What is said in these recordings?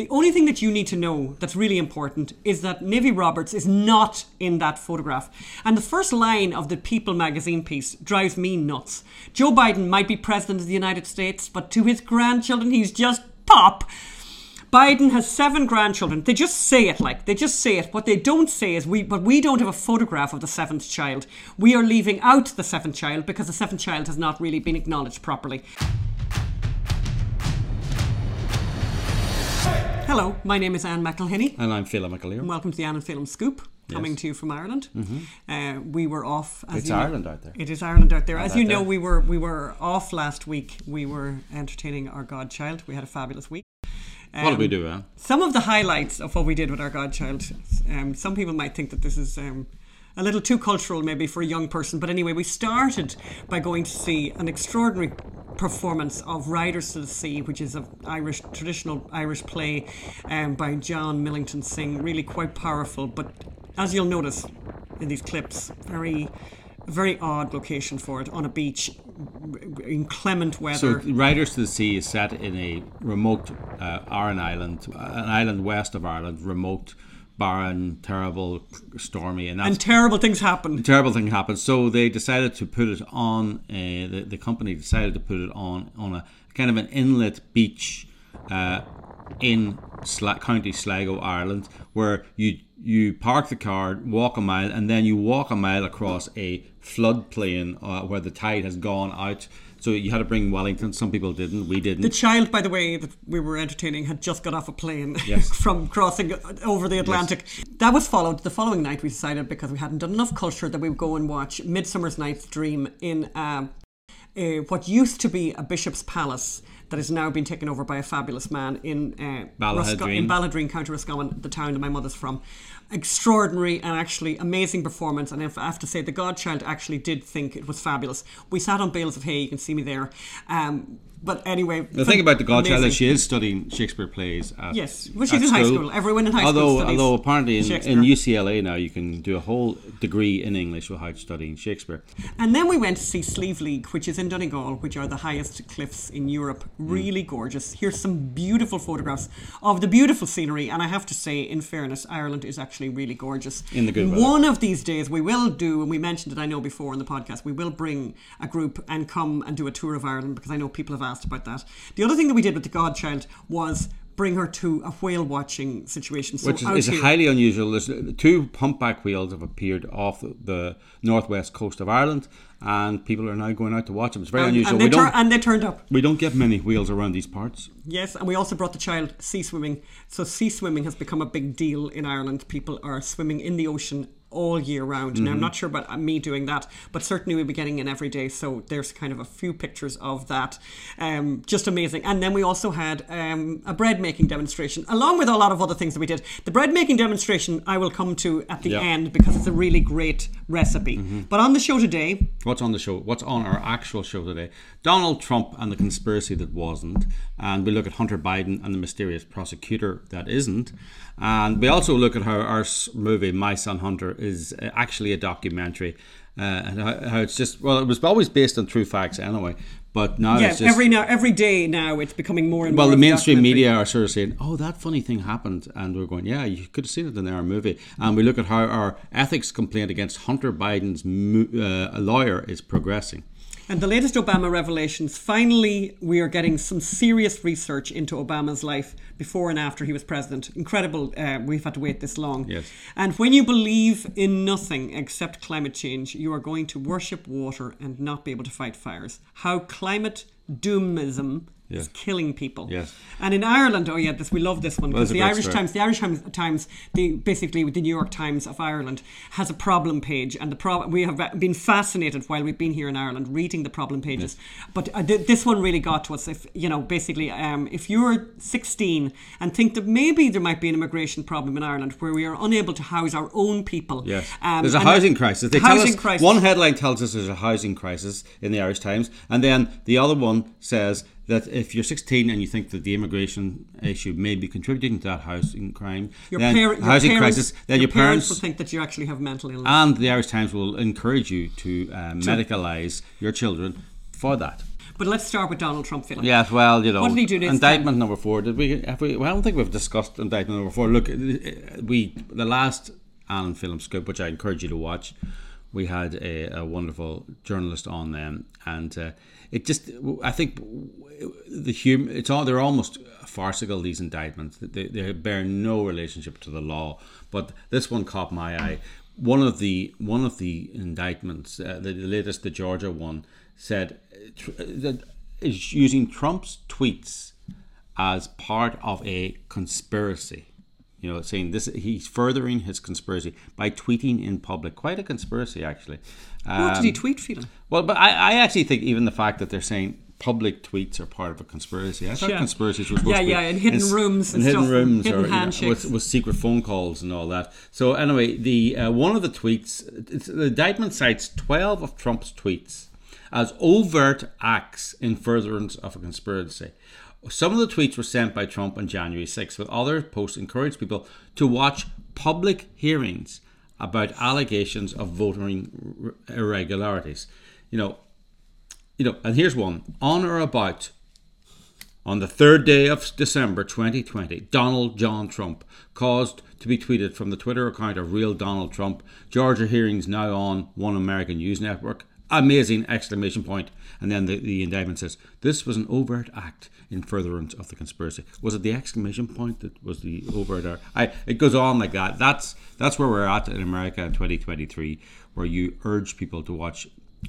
The only thing that you need to know that's really important is that Navy Roberts is not in that photograph. And the first line of the People magazine piece drives me nuts. Joe Biden might be president of the United States, but to his grandchildren, he's just pop. Biden has seven grandchildren. They just say it like they just say it. What they don't say is we, but we don't have a photograph of the seventh child. We are leaving out the seventh child because the seventh child has not really been acknowledged properly. Hello, my name is Ann McElhinney. And I'm Phelim McAleer. And welcome to the Ann and Phelim Scoop, coming Yes. to you from Ireland. Uh, we were off. As It's you know- Ireland out there. It is Ireland out there. As out you know, there. we were we were off last week. We were entertaining our godchild. We had a fabulous week. what did we Um, do, Ann? Some of the highlights of what we did with our godchild. Um, some people might think that this is um, a little too cultural, maybe for a young person. But anyway, we started by going to see an extraordinary performance of Riders to the Sea, which is an Irish traditional Irish play um, by John Millington Synge. Really quite powerful, but as you'll notice in these clips, very. Very odd location for it on a beach, in clement So. Riders to the Sea is set in a remote uh, Aran island, an island west of Ireland, remote, barren, terrible, stormy, and that's and terrible things happen. terrible thing happened. So they decided to put it on. Uh, the, the company decided to put it on on a kind of an inlet beach uh, in Sla- County Sligo, Ireland, where you you park the car, walk a mile, and then you walk a mile across a floodplain uh, where the tide has gone out. So you had to bring Wellington. Some people didn't. We didn't. The child, by the way, that we were entertaining had just got off a plane Yes. from crossing over the Atlantic. That was followed the following night. We decided because we hadn't done enough culture that we would go and watch Midsummer's Night's Dream in uh, uh, what used to be a bishop's palace that has now been taken over by a fabulous man in uh, Ballaghaderreen. in Ballaghaderreen, County Roscommon, the town that my mother's from. Extraordinary and actually amazing performance. And I have to say, the Godchild actually did think it was fabulous. We sat on bales of hay. You can see me there. Um, but anyway, The thing about the Godchild is she is studying Shakespeare plays. At, Yes, well, she's in high school. Everyone in high school although, Although apparently in, in UCLA now you can do a whole degree in English without studying Shakespeare. And then we went to see Slieve League, which is in Donegal, which are the highest cliffs in Europe. Really gorgeous. Here's some beautiful photographs of the beautiful scenery. And I have to say, in fairness, Ireland is actually really gorgeous. In the good weather. One of these days, we will do, and we mentioned it, I know before in the podcast, we will bring a group and come and do a tour of Ireland because I know people have asked about that. The other thing that we did with the Godchild was bring her to a whale watching situation. So Which is, is highly unusual. There's two humpback whales have appeared off the northwest coast of Ireland, and people are now going out to watch them. It's very and, unusual. and, they we tur- don't and they turned up. we don't get many whales around these parts. Yes, and we also brought the child sea swimming. So sea swimming has become a big deal in Ireland. People are swimming in the ocean all year round. Now Mm-hmm. I'm not sure about uh, me doing that, but certainly we'll be getting in every day. So there's kind of a few pictures of that. Um, just amazing. And then we also had um, a bread making demonstration, along with a lot of other things that we did. The bread making demonstration I will come to at the. Mm-hmm. end because it's a really great recipe. But on the show today, What's on the show? What's on our actual show today? Donald Trump and the conspiracy that wasn't, and we look at Hunter Biden and the mysterious prosecutor that isn't, and we also look at how our movie My Son Hunter is uh, actually a documentary, uh, and how, how it's just well, it was always based on true facts anyway, but now yeah, it's just every now every day now it's becoming more and well, more. Well, the mainstream media are sort of saying, "Oh, that funny thing happened," and we're going, "Yeah, you could have seen it in our movie." And we look at how our ethics complaint against Hunter Biden's mo- uh, lawyer is progressing. And the latest Obama revelations finally, we are getting some serious research into Obama's life before and after he was president. Incredible, uh, we've had to wait this long. Yes. And when you believe in nothing except climate change, you are going to worship water and not be able to fight fires. How climate doomism Yes. killing people. Yes. And in Ireland, oh yeah, this we love this one because it's a the Irish story. Times, the Irish Times, Times, the basically the New York Times of Ireland has a problem page, and the problem we have been fascinated while we've been here in Ireland reading the problem pages. But uh, th- this one really got to us. If you know, basically, um, if you're 16 and think that maybe there might be an immigration problem in Ireland where we are unable to house our own people, Yes, um, there's a housing crisis. They housing tell us crisis. one headline tells us there's a housing crisis in the Irish Times, and then the other one says that if you're 16 and you think that the immigration issue may be contributing to that housing crime, your, then par- housing parents, crisis, then your your, parents, will think that you actually have mental illness. and the Irish Times will encourage you to uh, medicalise your children for that. But let's start with Donald Trump, Phelim. Yes, well, you know, What did he do this indictment number four. Did we? Have we? Well, I don't think we've discussed indictment number four. Look, we the last Ann and Phelim Scoop, which I encourage you to watch. We had a, a wonderful journalist on them, and uh, it just, I think, the humor. It's all they're almost farcical. These indictments, they, they bear no relationship to the law. But this one caught my eye. One of the one of the indictments, uh, the, the latest, the Georgia one, said uh, tr- that is using Trump's tweets as part of a conspiracy. You know, saying this, he's furthering his conspiracy by tweeting in public. Quite a conspiracy, actually. what did he tweet, Phelim? Well, but I, I actually think even the fact that they're saying public tweets are part of a conspiracy. I thought Yeah. conspiracies were supposed Yeah, to be yeah, in hidden rooms in and hidden stuff, rooms, hidden or you know, with, with secret phone calls and all that. So anyway, the uh, one of the tweets, the indictment cites twelve of Trump's tweets as overt acts in furtherance of a conspiracy. Some of the tweets were sent by Trump on January 6th, with other posts encouraged people to watch public hearings about allegations of voting irregularities. You know, you know, and here's one on or about on the third day of December 2020, Donald John Trump caused to be tweeted from the Twitter account of real Donald Trump. Georgia hearings now on One American News Network. Amazing exclamation. And then the, the indictment says, This was an overt act in furtherance of the conspiracy. Was it the exclamation point that was the overt act? I, it goes on like that. That's that's where we're at in America in 2023, where you urge people to watch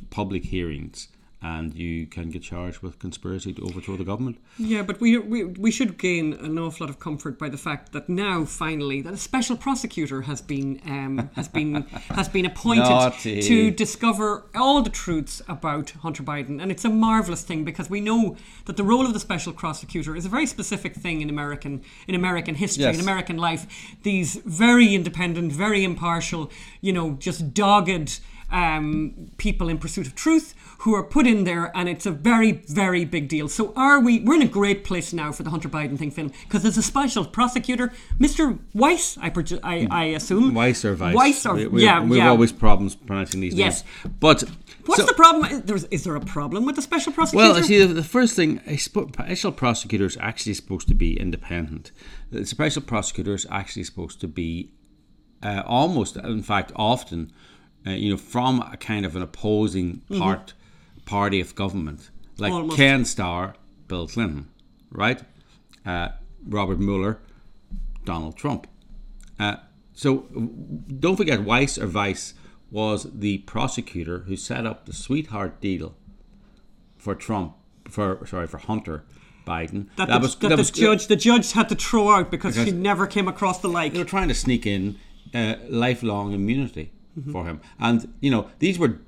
public hearings and you can get charged with conspiracy to overthrow the government. Yeah, but we, we we should gain an awful lot of comfort by the fact that now finally that a special prosecutor has been um, has been has been appointed Naughty. to discover all the truths about Hunter Biden, and it's a marvelous thing because we know that the role of the special prosecutor is a very specific thing in American in American history Yes. in American life. These very independent, very impartial, you know, just dogged um, people in pursuit of truth who are put in there, and it's a very, very big deal. So, are we? We're in a great place now for the Hunter Biden thing, film, because there's a special prosecutor, Mr. Weiss, I, I, I assume. Weiss or Vice? Weiss or we, we, yeah, We've yeah. always problems pronouncing these Yes. names. But What's so- the problem? Is there, is there a problem with the special prosecutor? Well, see, the, the first thing, a special prosecutor is actually supposed to be independent. The special prosecutor is actually supposed to be uh, almost, in fact, often, uh, you know, from a kind of an opposing part party of government, like Almost. Ken Starr, Bill Clinton, right? Uh, Robert Mueller, Donald Trump. Uh, so don't forget, Weiss or Vice was the prosecutor who set up the sweetheart deal for Trump, for sorry, for Hunter Biden. that, the, that the judge the judge had to throw out because, she never came across the like. They were trying to sneak in uh, lifelong immunity for him, and you know these were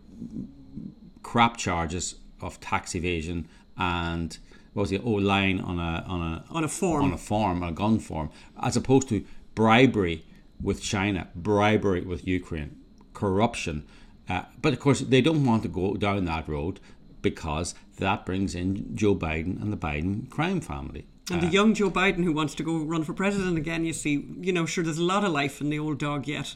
crap charges of tax evasion and what was it? Oh, lying on a on a On a form. on a form, a gun form, as opposed to bribery with China, bribery with Ukraine, corruption. Uh, but of course, they don't want to go down that road because that brings in Joe Biden and the Biden crime family. And the young Joe Biden who wants to go run for president again, you see, you know, sure, there's a lot of life in the old dog yet,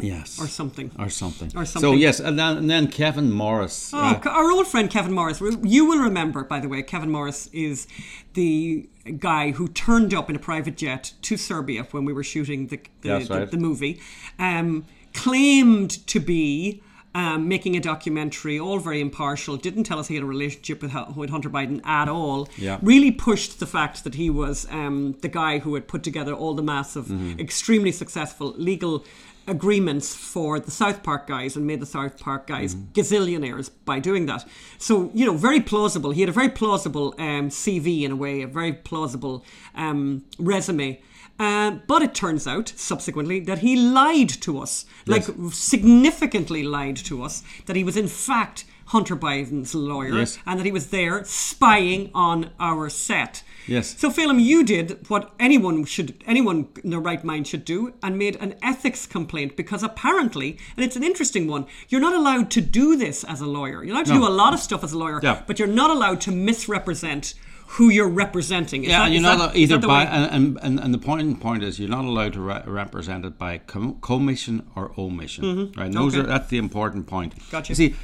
Yes. or something. or something. Or something. So yes, and then, and then Kevin Morris. Oh, uh, our old friend Kevin Morris. You will remember, by the way, Kevin Morris is the guy who turned up in a private jet to Serbia when we were shooting the the, the, right. the movie. Um, claimed to be. Um, making a documentary, all very impartial, didn't tell us he had a relationship with, with Hunter Biden at all. Yeah. Really pushed the fact that he was um, the guy who had put together all the massive, Mm-hmm. extremely successful legal agreements for the South Park guys and made the South Park guys Mm-hmm. gazillionaires by doing that. So, you know, very plausible. He had a very plausible um, CV in a way, a very plausible um, resume. Uh, but it turns out, subsequently, that he lied to us, like significantly lied to us, that he was in fact Hunter Biden's lawyer Yes. and that he was there spying on our set. Yes. So, Phelim, you did what anyone should, anyone in their right mind should do, and made an ethics complaint because apparently, and it's an interesting one, you're not allowed to do this as a lawyer. You're allowed to No. do a lot of stuff as a lawyer, Yeah. but you're not allowed to misrepresent who you're representing. Is yeah, that- you're not that- either by and, and and the point point is you're not allowed to re- represent it by com- commission or omission. Right, and those Mm-hmm. Okay. are that's the important point. Gotcha. You see,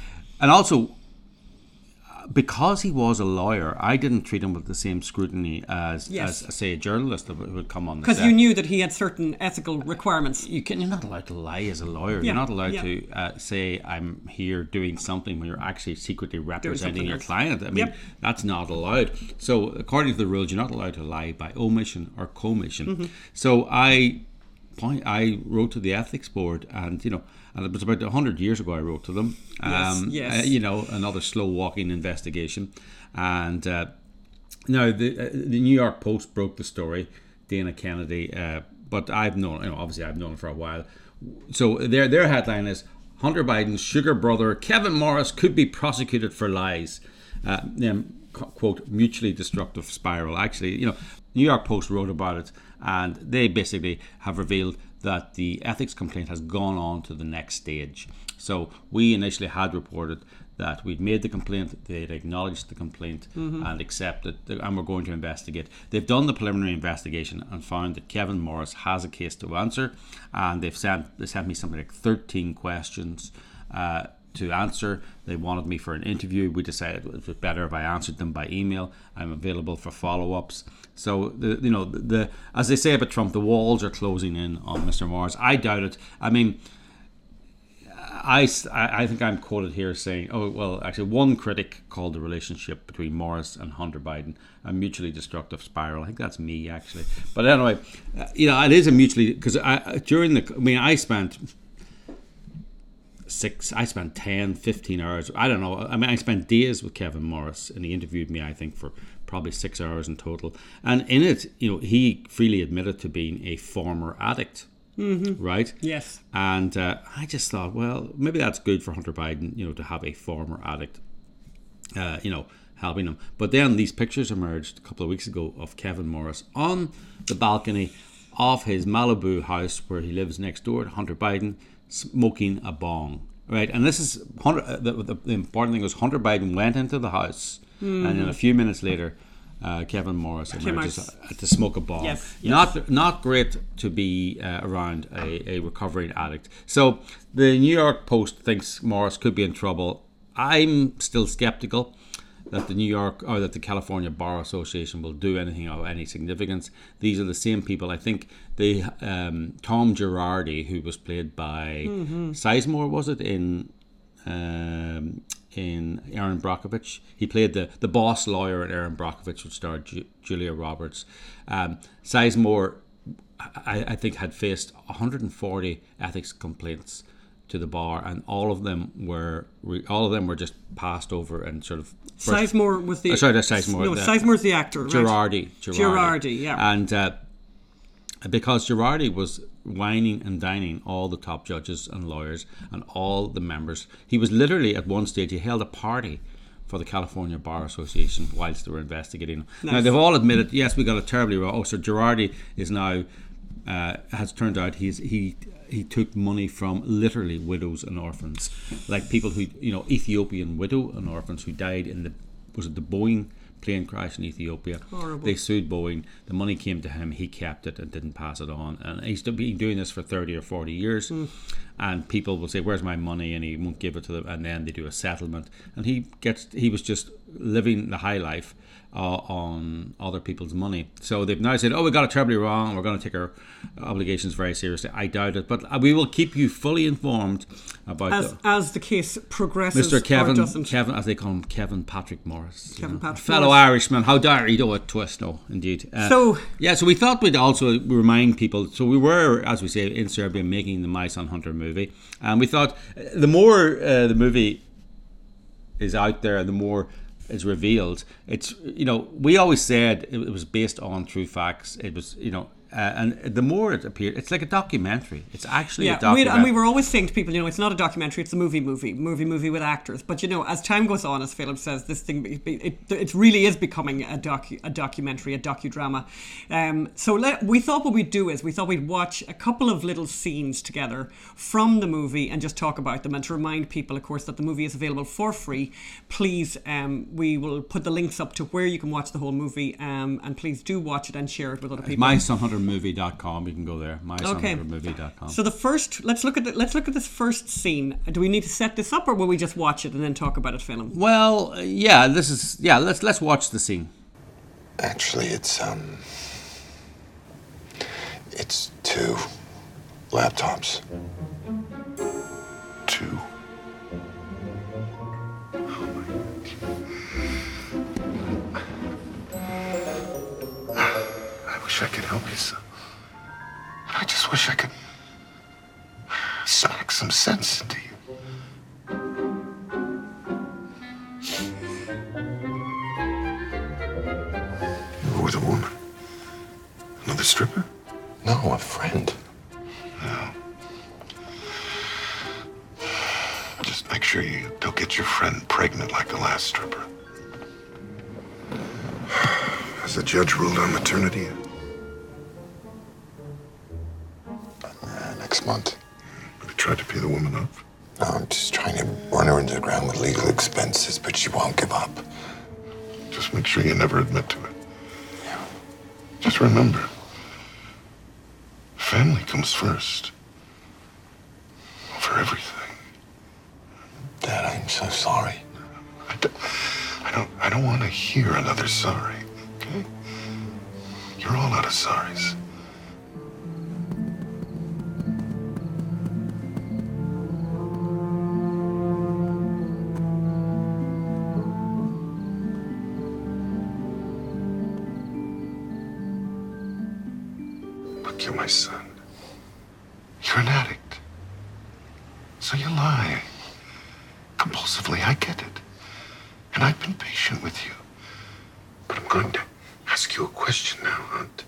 and also, because he was a lawyer, I didn't treat him with the same scrutiny as, Yes. as say, a journalist that would come on the Because you knew that he had certain ethical requirements. you can, you're not allowed to lie as a lawyer. Yeah, You're not allowed yeah. to uh, say I'm here doing something when you're actually secretly representing your else. client. I mean, Yep. that's not allowed. So, according to the rules, you're not allowed to lie by omission or commission. Mm-hmm. So, I point, I wrote to the ethics board, and you know, and it was about hundred years ago. I wrote to them. Yes, yes. uh, you know, another slow walking investigation, and. Uh, now, the uh, the New York Post broke the story, Dana Kennedy, uh, but I've known, you know, obviously I've known for a while. So their their headline is Hunter Biden's sugar brother Kevin Morris could be prosecuted for lies. Uh, then quote mutually destructive spiral. Actually, you know, New York Post wrote about it, and they basically have revealed that the ethics complaint has gone on to the next stage. So we initially had reported that we'd made the complaint, they'd acknowledged the complaint and accepted, and we're going to investigate. They've done the preliminary investigation and found that Kevin Morris has a case to answer, and they've sent they sent me something like 13 questions. Uh, to answer, they wanted me for an interview. We decided it was better if I answered them by email. I'm available for follow-ups. So the you know the, the as they say about Trump, the walls are closing in on Mr. Morris. I doubt it. I mean, I, I think I'm quoted here saying, oh, well, actually, one critic called the relationship between Morris and Hunter Biden a mutually destructive spiral. I think that's me, actually. But anyway, uh, you know, it is a mutually, because I, during the, I mean, I spent six, I spent 10, 15 hours. I don't know. I mean, I spent days with Kevin Morris, and he interviewed me, I think, for probably six hours in total. And in it, you know, he freely admitted to being a former addict. Mm-hmm. Right? Yes. And uh, I just thought, well, maybe that's good for Hunter Biden, you know, to have a former addict, uh, you know, helping him. But then these pictures emerged a couple of weeks ago of Kevin Morris on the balcony of his Malibu house where he lives next door to Hunter Biden, smoking a bong. Right, and this is Hunter. Uh, the, the, the important thing was Hunter Biden went into the house, and then a few minutes later, uh, Kevin Morris emerges uh, to smoke a bong. Yes, yes. Not not great to be uh, around a, a recovering addict. So the New York Post thinks Morris could be in trouble. I'm still skeptical that the New York or that the California Bar Association will do anything of any significance. These are the same people. I think they um, Tom Girardi, who was played by Sizemore, was it in um, in Erin Brockovich. He played the, the boss lawyer in Erin Brockovich, which starred Ju- Julia Roberts. Um, Sizemore, I, I think, had faced 140 ethics complaints to the bar, and all of them were all of them were just passed over and sort of Sizemore was the. Oh, sorry, that's Sizemore. No, The- Sizemore's the actor. Right? Girardi, Girardi, yeah. And uh, because Girardi was whining and dining all the top judges and lawyers and all the members, he was literally at one stage he held a party for the California Bar Association whilst they were investigating him. Now they've all admitted, yes, we got it terribly wrong. Oh, so Girardi is now uh, has turned out he's he he took money from literally widows and orphans, like people who you know Ethiopian widow and orphans who died in the was it the Boeing plane crash in Ethiopia. Horrible. They sued Boeing. The money came to him. He kept it and didn't pass it on. And he's been doing this for thirty or forty years. Hmm. And people will say, "Where's my money?" And he won't give it to them. And then they do a settlement. And he gets. He was just living the high life uh, on other people's money. So they've now said, "Oh, we got it terribly wrong. and We're going to take our obligations very seriously." I doubt it, but uh, we will keep you fully informed about As, the, as the case progresses, Mr. Kevin. Kevin, as they call him, Kevin Patrick Morris. you Kevin know. Patrick fellow Morris. Irishman. How dare he do a twist? No, indeed. Uh, So- yeah, so we thought we'd also remind people. So we were, as we say, in Serbia making the My Son Hunter movie, and we thought uh, the more uh, the movie is out there, the more is revealed. It's you know we always said it, was based on true facts. It was you know. Uh, and the more it appeared, it's like a documentary. It's actually yeah, a documentary. and we were always saying to people, you know, it's not a documentary, it's a movie, movie, movie, movie with actors. But, you know, as time goes on, as Phelim says, this thing, it, it really is becoming a, docu, a documentary, a docudrama. Um, so let, we thought what we'd do is we thought we'd watch a couple of little scenes together from the movie and just talk about them. And to remind people, of course, that the movie is available for free. Please, um, we will put the links up to where you can watch the whole movie. Um, and please do watch it and share it with other people. My son, 100 movie.com You can go there. Mysonhuntermovie.com. So the first let's look at the, let's look at this first scene. Do we need to set this up or will we just watch it and then talk about it Phelim? Well, uh, yeah, this is yeah, let's let's watch the scene. Actually, it's um it's two laptops. Two wish I could help you, son. I just wish I could smack some sense into you. You were with a woman. Another stripper? No, a friend. No. Just make sure you don't get your friend pregnant like the last stripper. Has the judge ruled on maternity yet? Next month. Have you tried to pay the woman off? No, I'm just trying to run her into the ground with legal expenses, but she won't give up. Just make sure you never admit to it. Yeah. Just remember, family comes first. Over everything. Dad, I'm so sorry. I don't, I don't, I don't want to hear another sorry. Okay? You're all out of sorries. So you lie. Compulsively, I get it. And I've been patient with you. But I'm going to ask you a question now, Hunt.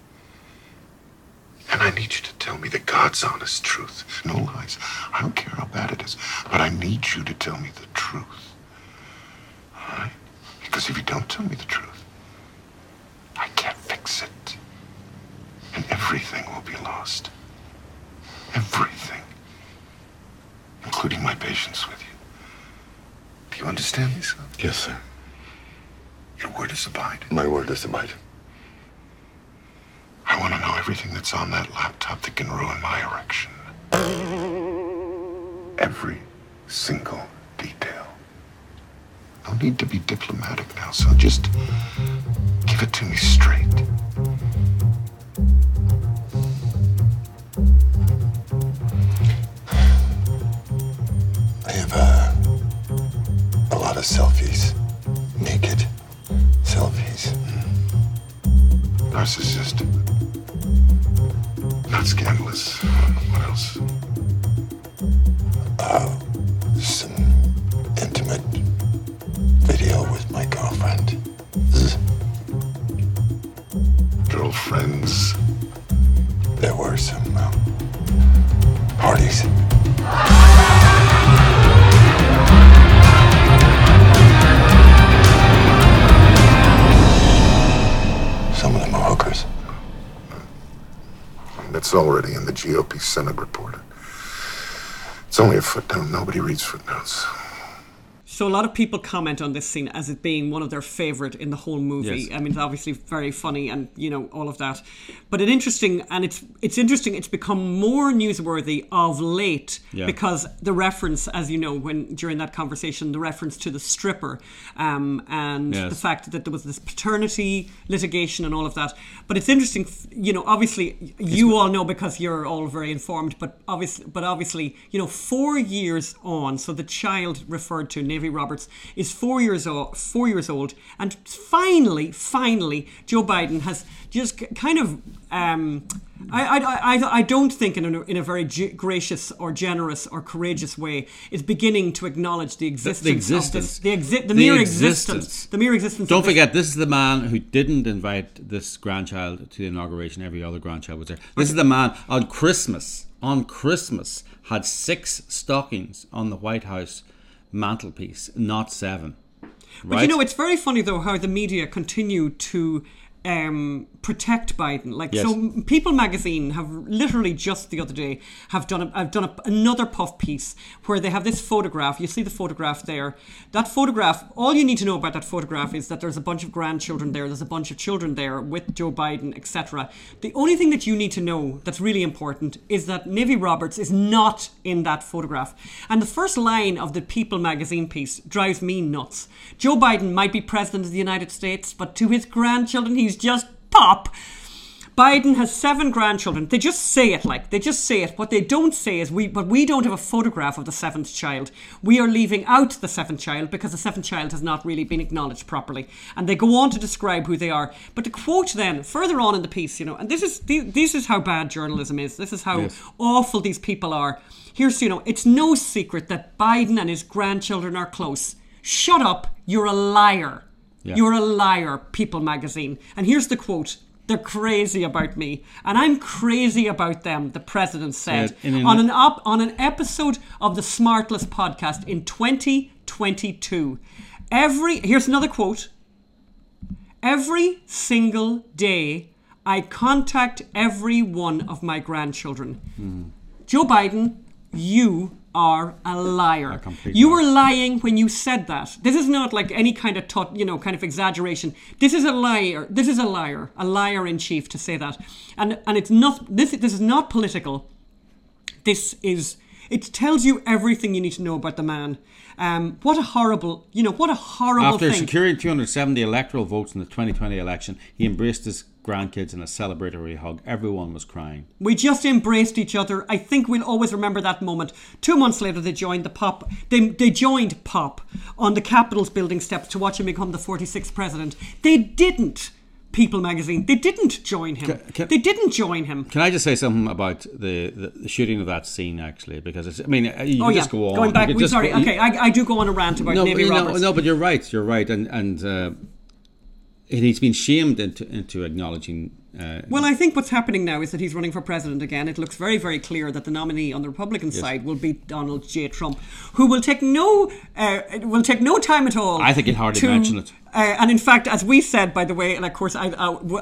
And I need you to tell me the God's honest truth. No lies. I don't care how bad it is, but I need you to tell me the truth. All right? Because if you don't tell me the truth, I can't fix it. And everything will be lost. Everything. Including my patience with you. Do you understand me, son? Yes, sir. Your word is abide. My word is abide. I want to know everything that's on that laptop that can ruin my erection. Every single detail. No need to be diplomatic now, so just give it to me straight. I have uh, a lot of selfies. That's already in the GOP Senate report. It's only a footnote. Nobody reads footnotes. So a lot of people comment on this scene as it being one of their favorite in the whole movie. Yes. I mean, it's obviously very funny and you know all of that, but it interesting and it's it's interesting. It's become more newsworthy of late Yeah. because the reference, as you know, when during that conversation, the reference to the stripper um, and Yes. the fact that there was this paternity litigation and all of that. But it's interesting, you know. Obviously, you all know because you're all very informed. But obviously, but obviously, you know, four years on. So the child referred to, Navy Roberts, is four years old. Four years old, and finally, finally, Joe Biden has just kind of. Um, I, I, I, I don't think in a, in a very ge- gracious or generous or courageous way is beginning to acknowledge the existence, existence. of this, the, exi- the, The mere existence. existence, the mere existence. Don't of this- forget, this is the man who didn't invite this grandchild to the inauguration. Every other grandchild was there. This is the man on Christmas, on Christmas, had six stockings on the White House mantelpiece, not seven. But you know, it's very funny though how the media continue to um, protect Biden. Like Yes. so, People Magazine have literally just the other day have done a, have done a, another puff piece where they have this photograph. You see the photograph there. That photograph. All you need to know about that photograph is that there's a bunch of grandchildren there. There's a bunch of children there with Joe Biden, etc. The only thing that you need to know that's really important is that Navy Roberts is not in that photograph. And the first line of the People Magazine piece drives me nuts. Joe Biden might be president of the United States, but to his grandchildren, he's just pop. Biden has seven grandchildren. They just say it like they just say it. What they don't say is we, but we don't have a photograph of the seventh child. We are leaving out the seventh child because the seventh child has not really been acknowledged properly. And they go on to describe who they are. But the quote then further on in the piece, you know, and this is this is how bad journalism is. This is how Yes. awful these people are. Here's you know, it's no secret that Biden and his grandchildren are close. Shut up, you're a liar. Yeah. You're a liar, People magazine. And here's the quote. They're crazy about me, and I'm crazy about them. The president said an- on an op- on an episode of the Smartless podcast in 2022. Every here's another quote. Every single day, I contact every one of my grandchildren. Hmm. Joe Biden, you are a liar. A You were lying when you said that. This is not like any kind of taught, you know, kind of exaggeration. This is a liar. This is a liar, a liar in chief to say that. And and it's not this. This is not political. This is. It tells you everything you need to know about the man. Um, what a horrible, you know, what a horrible After thing. securing 270 electoral votes in the 2020 election, he embraced his grandkids in a celebratory hug. Everyone was crying. We just embraced each other. I think we'll always remember that moment. Two months later, they joined the pop. They, they joined pop on the Capitol's building steps to watch him become the 46th president. They didn't. People magazine. They didn't join him. Ca- can- they didn't join him. Can I just say something about the, the, the shooting of that scene, actually? Because it's, I mean, uh, you Oh can yeah, just go on. going back. We, sorry. go- okay, I, I do go on a rant about no, Navy Roberts. no, but you're right. You're right, and and uh, he's been shamed into into acknowledging. Uh, Well, I think what's happening now is that he's running for president again. It looks very, very clear that the nominee on the Republican side will be Donald J. Trump, who will take no uh, will take no time at all. I think he'd hardly to- mention it. Uh, and in fact, as we said, by the way, and of course, I,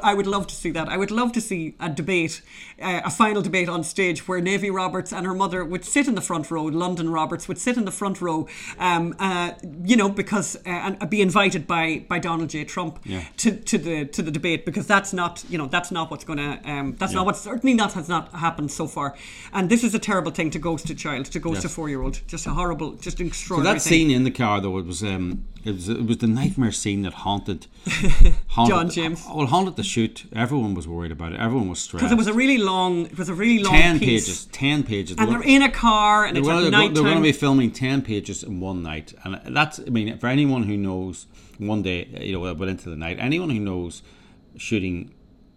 I would love to see that. I would love to see a debate, uh, a final debate on stage where Navy Roberts and her mother would sit in the front row. London Roberts would sit in the front row, um, uh, you know, because uh, and be invited by by Donald J. Trump Yeah. to, to the to the debate because that's not you know that's not what's going to um, that's not what certainly not has not happened so far. And this is a terrible thing to ghost a child, to ghost Yes. a four year old. Just a horrible, just so extraordinary. that thing. scene in the car, though, it was um, it was it was the nightmare scene that haunted, haunted John James. Well, haunted the shoot. Everyone was worried about it. Everyone was stressed. because it was a really long, it was a really long ten piece. pages. Ten pages. and They they're in a car and They're it's going, at to, night they're going to be filming 10 pages in one night. And that's, I mean, for anyone who knows one day, you know, well into the night, anyone who knows shooting,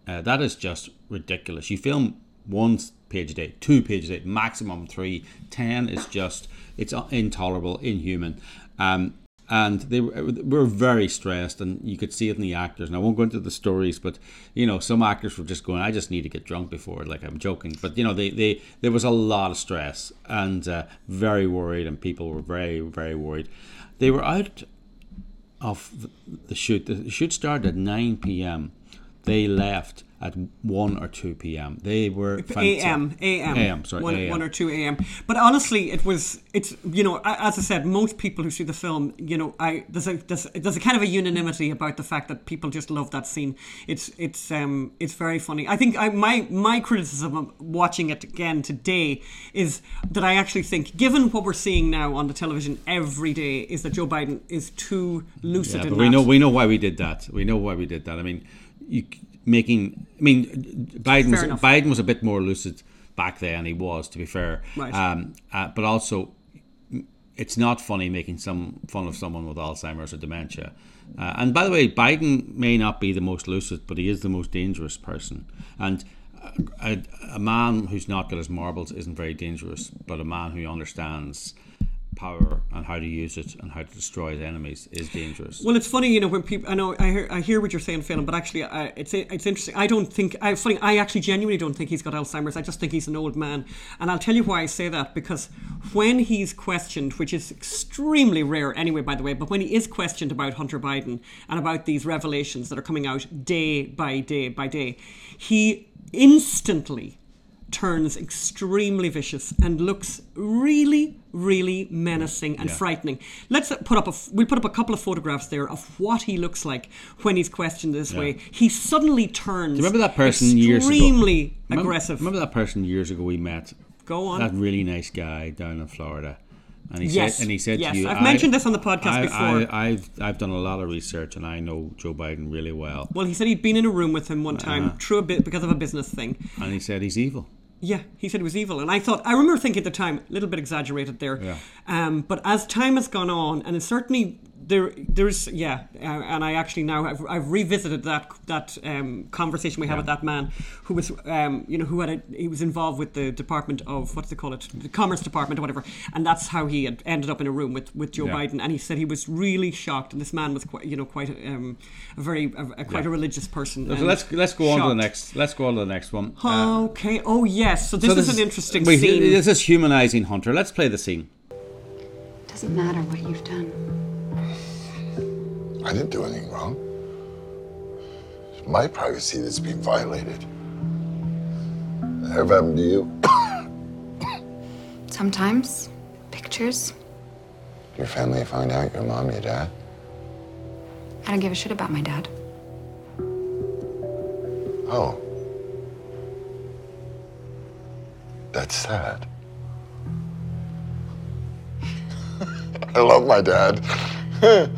uh, that is just ridiculous. You film one page a day, two pages a day, maximum three. 10 is just, it's intolerable, inhuman. Um, and they were, very stressed, and you could see it in the actors. And I won't go into the stories, but you know, some actors were just going, "I just need to get drunk before." Like I'm joking, but you know, they, they there was a lot of stress and uh, very worried, and people were very very worried. They were out of the, the shoot. The shoot started at 9 p.m. They left at 1 or 2 p.m. They were AM, AM, AM, sorry, one, AM. one or two AM. But honestly, it was. It's you know, as I said, most people who see the film, you know, I there's a there's, there's a kind of a unanimity about the fact that people just love that scene. It's it's um it's very funny. I think I, my my criticism of watching it again today is that I actually think, given what we're seeing now on the television every day, is that Joe Biden is too lucid Yeah, in but that. we know we know why we did that. We know why we did that. I mean, you making. I mean, Biden was Biden was a bit more lucid back then. He was, to be fair. Right. Um, uh, but also, it's not funny making some fun of someone with Alzheimer's or dementia. Uh, and by the way, Biden may not be the most lucid, but he is the most dangerous person. And a, a, a man who's not got his marbles isn't very dangerous, but a man who understands power and how to use it and how to destroy enemies is dangerous. Well, it's funny, you know, when people. I know I hear, I hear what you're saying, Phil, but actually, it's it's interesting. I don't think. I funny. I actually genuinely don't think he's got Alzheimer's. I just think he's an old man, and I'll tell you why I say that because when he's questioned, which is extremely rare anyway, by the way, but when he is questioned about Hunter Biden and about these revelations that are coming out day by day by day, he instantly turns extremely vicious and looks really really menacing and Yeah. frightening let's put up a f- we'll put up a couple of photographs there of what he looks like when he's questioned this Yeah. way he suddenly turns remember that person years ago? extremely Remember- aggressive Remember that person years ago we met? Go on. That really nice guy down in Florida. And he Yes, said, and he said yes. to you, I've mentioned this on the podcast I, before. I, I've, I've done a lot of research and I know Joe Biden really well. well he said he'd been in a room with him one time through a bit because of a business thing And he said he's evil. Yeah, he said it was evil, and I thought I remember thinking at the time a little bit exaggerated there. Yeah. Um, but as time has gone on, and it's certainly there, there's yeah, uh, and I actually now I've, I've revisited that that um, conversation we had with that man who was um, you know who had a, he was involved with the Department of what do they call it, the Commerce Department or whatever, and that's how he had ended up in a room with with Joe Yeah. Biden, and he said he was really shocked, and this man was quite you know quite um, a very a, a quite Yeah. a religious person. So let's let's go on to the next. Let's go on to the next one. Uh, Okay. Oh yes. So this, so is an interesting wait, scene. This is humanizing Hunter. Let's play the scene. Doesn't matter what you've done. I didn't do anything wrong. It's my privacy that's being violated. Ever happened to you? Sometimes, pictures. Your family find out your mom, your dad? I don't give a shit about my dad. Oh. That's sad. I love my dad.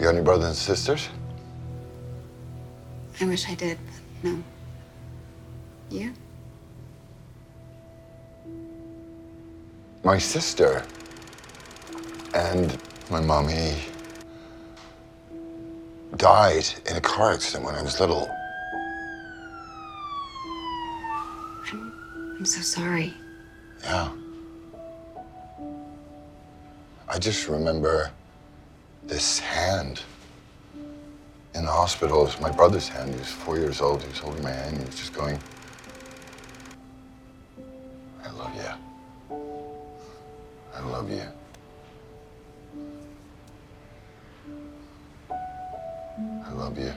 you got any brothers and sisters? I wish I did, but no. You? My sister and my mommy died in a car accident when I was little. I'm so sorry. Yeah. I just remember this hand in the hospital. It was my brother's hand. He was four years old. He was holding my hand. He was just going, I love you. I love you. I love you.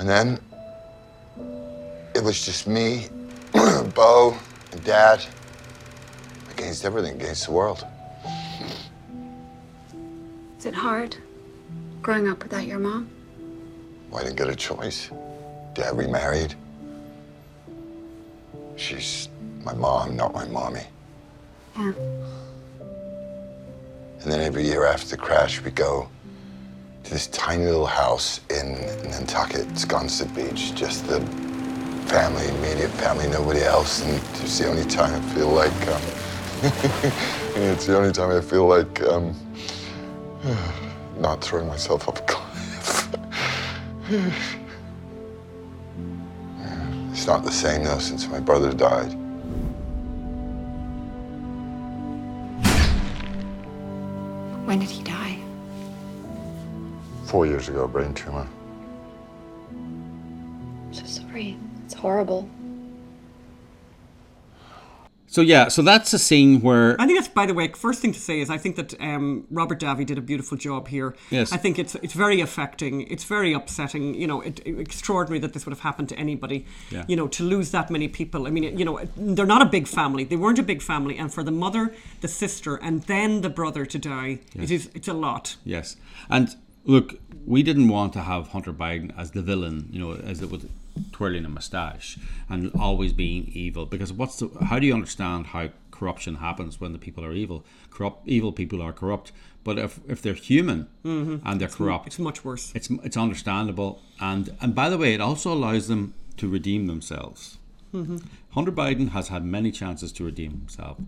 And then it was just me, Bo, and Dad against everything, against the world. Is it hard growing up without your mom? Well, I didn't get a choice. Dad remarried. She's my mom, not my mommy. Yeah. And then every year after the crash, we go to this tiny little house in Nantucket, Sconset Beach. Just the family, immediate family, nobody else. And it's the only time I feel like, um, it's the only time I feel like um, not throwing myself off a cliff. it's not the same though since my brother died. When did he die? Four years ago, brain tumor. I'm so sorry. It's horrible. So yeah, so that's a scene where I think that's, by the way, first thing to say is I think that um, Robert Davi did a beautiful job here. Yes. I think it's it's very affecting. It's very upsetting. You know, it, it- extraordinary that this would have happened to anybody. Yeah. You know, to lose that many people. I mean, you know, they're not a big family. They weren't a big family, and for the mother, the sister, and then the brother to die, it is it's a lot. Yes, and look, we didn't want to have Hunter Biden as the villain, you know, as it with twirling a mustache and always being evil. Because what's the? How do you understand how corruption happens when the people are evil? Corrupt, evil people are corrupt. But if if they're human mm-hmm. and they're corrupt, It's much worse. it's it's understandable. And and by the way, it also allows them to redeem themselves. Mm-hmm. Hunter Biden has had many chances to redeem himself.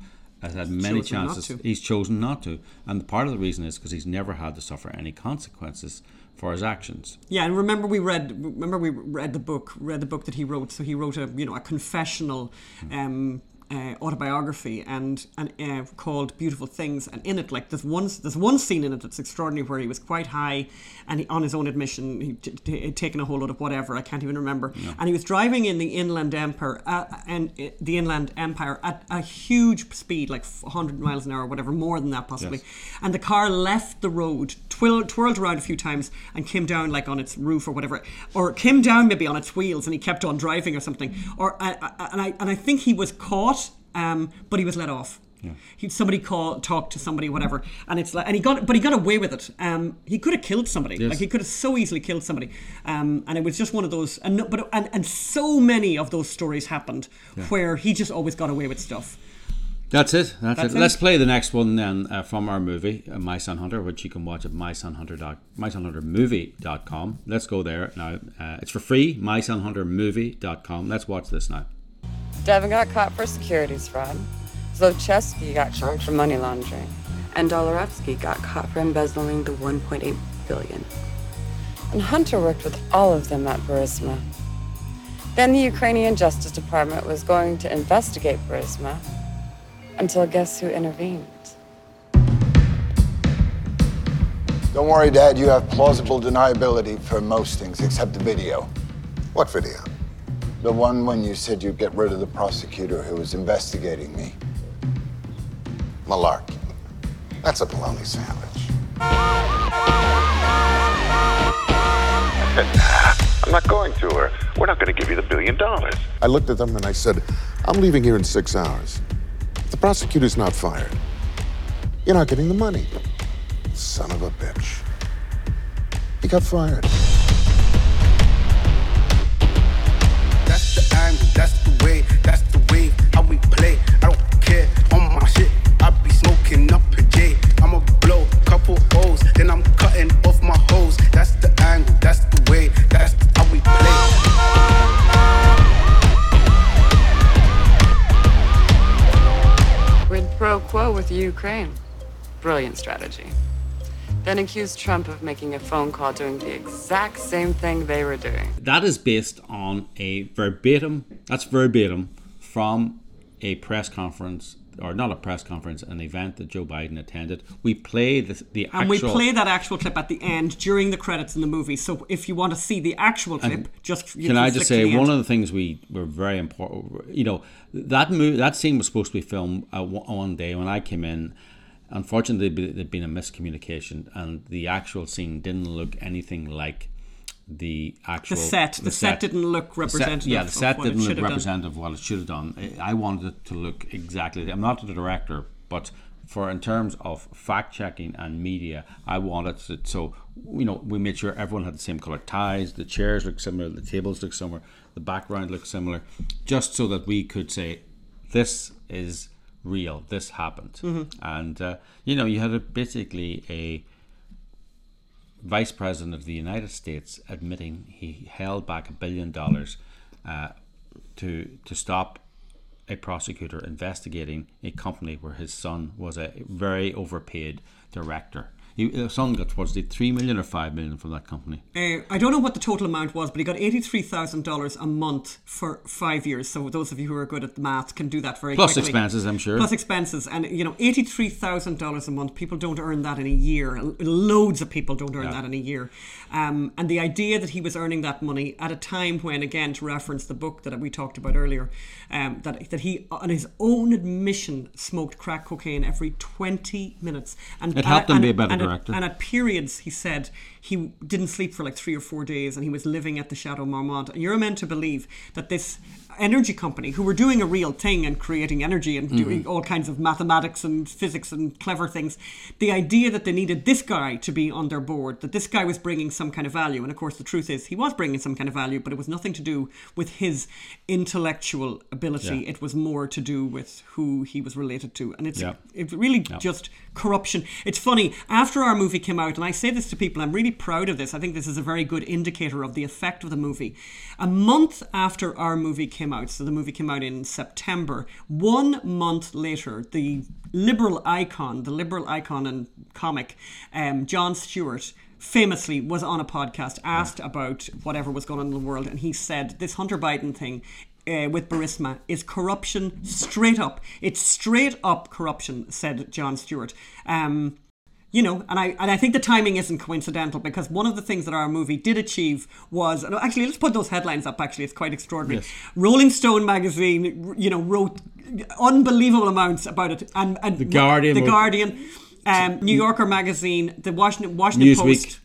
Has had many chances. He's chosen not to, and part of the reason is because he's never had to suffer any consequences for his actions. Yeah, and remember we read remember we read the book read the book that he wrote. So he wrote a you know a confessional um, uh, autobiography and and uh, called Beautiful Things. And in it, like there's one there's one scene in it that's extraordinary where he was quite high, and he, on his own admission he t- t- had taken a whole lot of whatever I can't even remember. And he was driving in the Inland Empire uh, and uh, the Inland Empire at a huge speed, like 100 miles an hour, whatever, more than that possibly. Yes. And the car left the road, twirled, twirled around a few times, and came down like on its roof or whatever, or came down maybe on its wheels, and he kept on driving or something. Or uh, uh, and I and I think he was caught, um, but he was let off. He somebody called, talked to somebody, whatever, and it's like, and he got, but he got away with it. Um, he could have killed somebody, Yes. like he could have so easily killed somebody, um, and it was just one of those. And no, but and and so many of those stories happened where he just always got away with stuff. That's it. That's, That's it. it. Let's play the next one then uh, from our movie, uh, My Son Hunter, which you can watch at mysonhunter dot, mysonhuntermovie.com. Let's go there now. Uh, it's for free, mysonhuntermovie.com. Let's watch this now. Devin got caught for securities fraud. Zlochevsky got charged for money laundering. And Dolorevsky got caught for embezzling the 1.8 billion. And Hunter worked with all of them at Burisma. Then the Ukrainian Justice Department was going to investigate Burisma until guess who intervened? Don't worry, Dad. You have plausible deniability for most things except the video. What video? The one when you said you'd get rid of the prosecutor who was investigating me. Malarkey. That's a bologna sandwich. I'm not going to her. We're not going to give you the billion dollars. I looked at them and I said, I'm leaving here in six hours. The prosecutor's not fired, you're not getting the money. Son of a bitch. He got fired. That's the angle, that's the way, that's the way how we play. I don't care on my shit. I be smoking up Ukraine. Brilliant strategy. Then accused Trump of making a phone call doing the exact same thing they were doing. That is based on a verbatim, that's verbatim from a press conference, or not a press conference, an event that Joe Biden attended. We play the, the And actual. we play that actual clip at the end during the credits in the movie. So if you want to see the actual clip, just you Can I just say one end. of the things we were very important. You know that movie, that scene was supposed to be filmed uh, one one day when I came in. Unfortunately, there'd been a miscommunication, and the actual scene didn't look anything like the actual the set. The, set, didn't look the set- representative. yeah, the of set didn't look done. representative of what it should have done. I wanted it to look exactly. I'm not the director, but for in terms of fact checking and media, I wanted it so you know we made sure everyone had the same color ties. The chairs look similar. The tables look similar. The background looked similar, just so that we could say this is real. This happened, and uh, you know you had a, basically a vice president of the United States admitting he held back a billion dollars uh, to to stop a prosecutor investigating a company where his son was a very overpaid director. He, his son got towards the three million or five million from that company. Uh, I don't know what the total amount was, but he got eighty-three thousand dollars a month for five years. So those of you who are good at the math can do that very Plus quickly. expenses, I'm sure. Plus expenses, and you know, eighty-three thousand dollars a month. People don't earn that in a year. Loads of people don't earn Yeah. that in a year. Um, and the idea that he was earning that money at a time when, again, to reference the book that we talked about earlier, um, that that he, on his own admission, smoked crack cocaine every twenty minutes. And It helped him and- be a better director. and at periods, he said he didn't sleep for like three or four days and he was living at the Chateau Marmont. And you're meant to believe that this energy company, who were doing a real thing and creating energy and mm-hmm. doing all kinds of mathematics and physics and clever things, the idea that they needed this guy to be on their board, that this guy was bringing some kind of value. And of course, the truth is, he was bringing some kind of value, but it was nothing to do with his intellectual ability. Yeah. It was more to do with who he was related to. And it's Yeah. it really just corruption. It's funny, after our movie came out, and I say this to people, I'm really proud of this. I think this is a very good indicator of the effect of the movie. A month after our movie came out, so the movie came out in September, one month later, the liberal icon, the liberal icon and comic, um, Jon Stewart, famously was on a podcast asked about whatever was going on in the world, and he said this Hunter Biden thing. Uh, with Burisma is corruption straight up. It's straight up corruption, said Jon Stewart. Um, you know, and I and I think the timing isn't coincidental because one of the things that our movie did achieve was and actually let's put those headlines up. Actually, it's quite extraordinary. Rolling Stone magazine, you know, wrote unbelievable amounts about it, and, and The Guardian the Guardian, um, New Yorker magazine, the Washington Washington Newsweek. Post.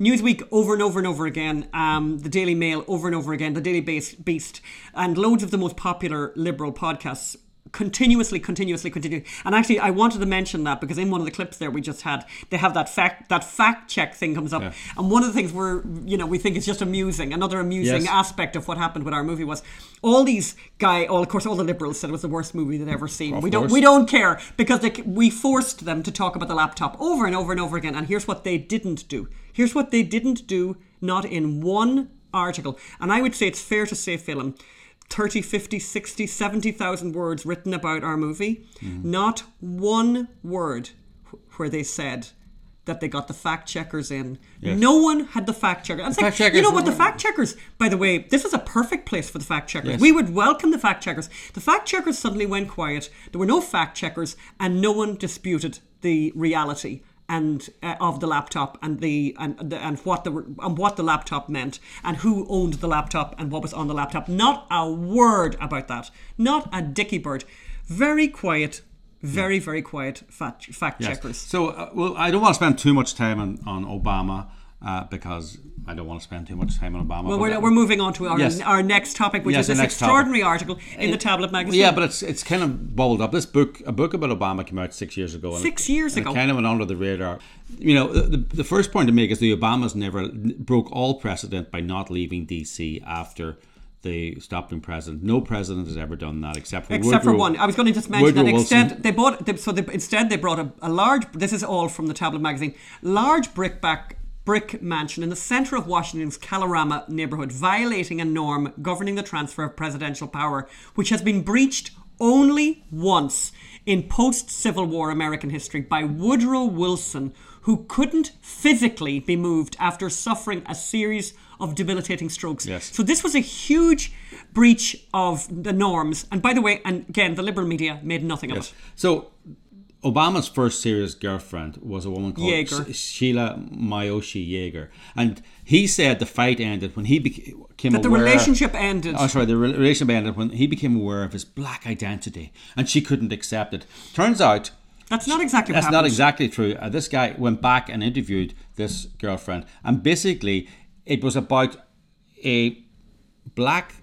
Newsweek over and over and over again, um, the Daily Mail over and over again, the Daily Beast, and loads of the most popular liberal podcasts continuously, continuously, continuously. And actually, I wanted to mention that because in one of the clips there we just had, they have that fact that fact check thing comes up, Yeah. and one of the things we're you know we think is just amusing. Another amusing Yes. aspect of what happened with our movie was all these guy, all of course, all the liberals said it was the worst movie they'd ever seen. Of we don't we don't care because they, we forced them to talk about the laptop over and over and over again. And here's what they didn't do. Here's what they didn't do, not in one article. And I would say it's fair to say, Phelim, 30, 50, 60, 70,000 words written about our movie. Mm. Not one word where they said that they got the fact checkers in. Yes. No one had the fact checker. Like, fact checkers you know what? The fact checkers, by the way, this is a perfect place for the fact checkers. Yes. We would welcome the fact checkers. The fact checkers suddenly went quiet. There were no fact checkers, and no one disputed the reality and uh, of the laptop and the and the, and what the and what the laptop meant and who owned the laptop and what was on the laptop. Not a word about that. Not a dicky bird. Very quiet. Very very quiet fact fact Yes. checkers. So, uh, well, I don't want to spend too much time on, on Obama uh, because I don't want to spend too much time on Obama. Well, but- we're, we're moving on to our, Yes. our next topic, which Yes, is this next topic. extraordinary article in the Tablet magazine. Yeah, but it's it's kind of bubbled up. This book, a book about Obama, came out six years ago. and Six it- years ago. It kind of went under the radar. You know, the, the first point to make is the Obamas never broke all precedent by not leaving DC after they stopped being president. No president has ever done that except for Except for one, I was going to just mention Woodrow that they bought they, so they, instead they brought a, a large. This is all from the Tablet magazine. Large brickback brick mansion in the center of Washington's Kalorama neighborhood, violating a norm governing the transfer of presidential power, which has been breached only once in post-Civil War American history by Woodrow Wilson, who couldn't physically be moved after suffering a series of debilitating strokes. Yes. So this was a huge breach of the norms. And by the way, and again, the liberal media made nothing of Yes. it. So Obama's first serious girlfriend was a woman called Jager. Sheila Miyoshi Jager, and he said the fight ended when he became That the relationship ended. Oh, sorry, the re- relationship ended when he became aware of his black identity, and she couldn't accept it. Turns out. That's not exactly That's not exactly true. Uh, this guy went back and interviewed this girlfriend, and basically, it was about a black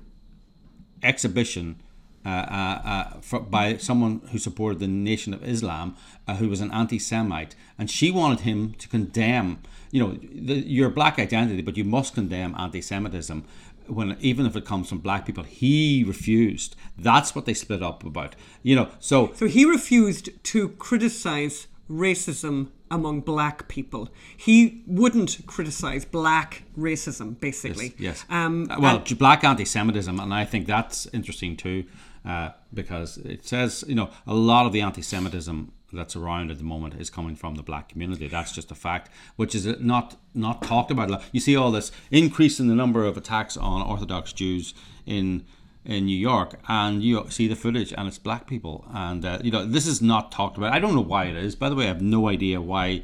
exhibition uh, uh, uh, for, by someone who supported the Nation of Islam, uh, who was an anti-Semite, and she wanted him to condemn, you know, the, your black identity, but you must condemn anti-Semitism. When even if it comes from black people, he refused. That's what they split up about. You know, so So he refused to criticize racism among black people. He wouldn't criticize black racism, basically. Yes. Um, Uh, well, and- black anti-Semitism, and I think that's interesting too, uh, because it says you know a lot of the anti-Semitism that's around at the moment is coming from the black community. That's just a fact, which is not not talked about. a lot. You see all this increase in the number of attacks on Orthodox Jews in in New York, and you see the footage, and it's black people, and uh, you know this is not talked about. I don't know why it is. By the way, I have no idea why.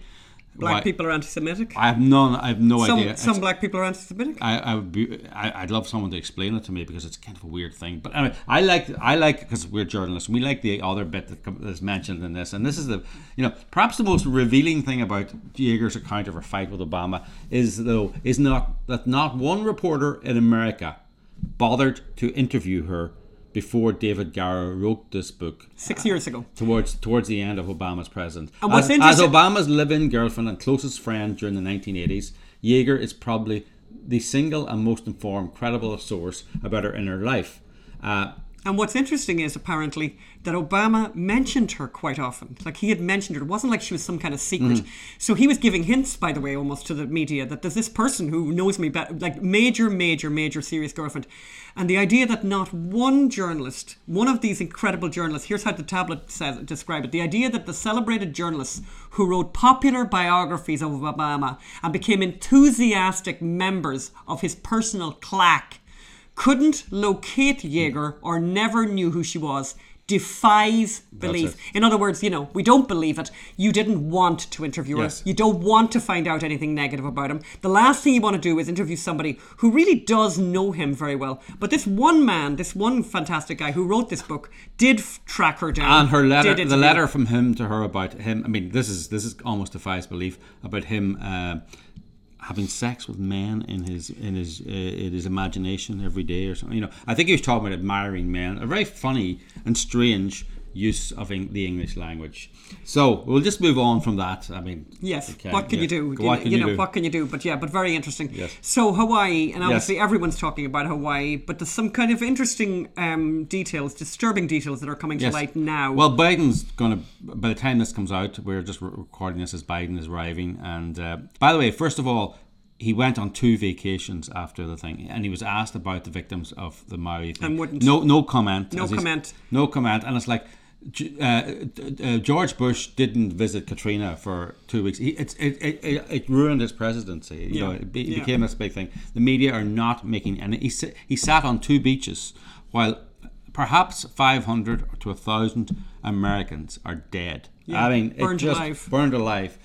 Black why- people are anti-Semitic. I have none. I have no some idea. some It's- black people are anti-Semitic. I, I would be. I, I'd love someone to explain it to me because it's kind of a weird thing. But anyway, I like. I like because we're journalists. We like the other bit that's mentioned in this, and this is the, you know, perhaps the most revealing thing about Jager's account of her fight with Obama is though is not that not one reporter in America bothered to interview her before David Garrow wrote this book Six years ago. towards towards the end of Obama's president. And what's as, as Obama's live-in girlfriend and closest friend during the 1980s, Jager is probably the single and most informed, credible source about her inner life. Uh, And what's interesting is apparently that Obama mentioned her quite often. Like he had mentioned her. It wasn't like she was some kind of secret. Mm. So he was giving hints, by the way, almost to the media that there's this person who knows me better, like major, major, major serious girlfriend. And the idea that not one journalist, one of these incredible journalists, here's how the tablet says describe it. The idea that the celebrated journalists who wrote popular biographies of Obama and became enthusiastic members of his personal claque couldn't locate Jager or never knew who she was defies belief. In other words, you know, we don't believe it. You didn't want to interview Yes. her. You don't want to find out anything negative about him. The last thing you want to do is interview somebody who really does know him very well. But this one man, this one fantastic guy who wrote this book, did f- track her down. and her letter, the letter from him to her about him. I mean, this is this is almost defies belief about him uh, having sex with men in his in his uh, in his imagination every day or something. You know, I think he was talking about admiring men. A very funny and strange use of the English language. So we'll just move on from that. I mean, Yes. okay, what can yeah. you do? What can you, you know, do? what can you do? But yeah, but very interesting. Yes. So Hawaii, and obviously everyone's talking about Hawaii, but there's some kind of interesting um, details, disturbing details that are coming to light now. Well, Biden's going to, by the time this comes out, we're just re- recording this as Biden is arriving. And uh, by the way, first of all, he went on two vacations after the thing, and he was asked about the victims of the Maui thing. And wouldn't. No, no comment. No comment. No comment. And it's like, uh, uh, George Bush didn't visit Katrina for two weeks. He, it's, it, it, it, it ruined his presidency. You Yeah. know, it, be, it Yeah. became this big thing. The media are not making, and he, he sat on two beaches while perhaps 500 to 1,000 Americans are dead. Yeah, I mean, it burned just alive. Burned alive.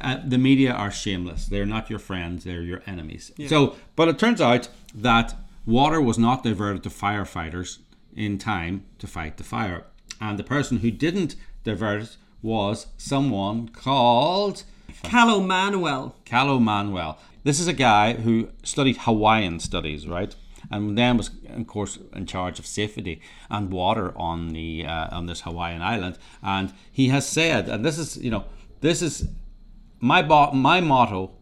Uh, the media are shameless. They're not your friends, they're your enemies. So, but it turns out that water was not diverted to firefighters in time to fight the fire. And the person who didn't divert it was someone called Kaleo Manuel. Kaleo Manuel. This is a guy who studied Hawaiian studies, right? And then was, of course, in charge of safety and water on the uh, on this Hawaiian island. And he has said, and this is, you know, this is my bo- my motto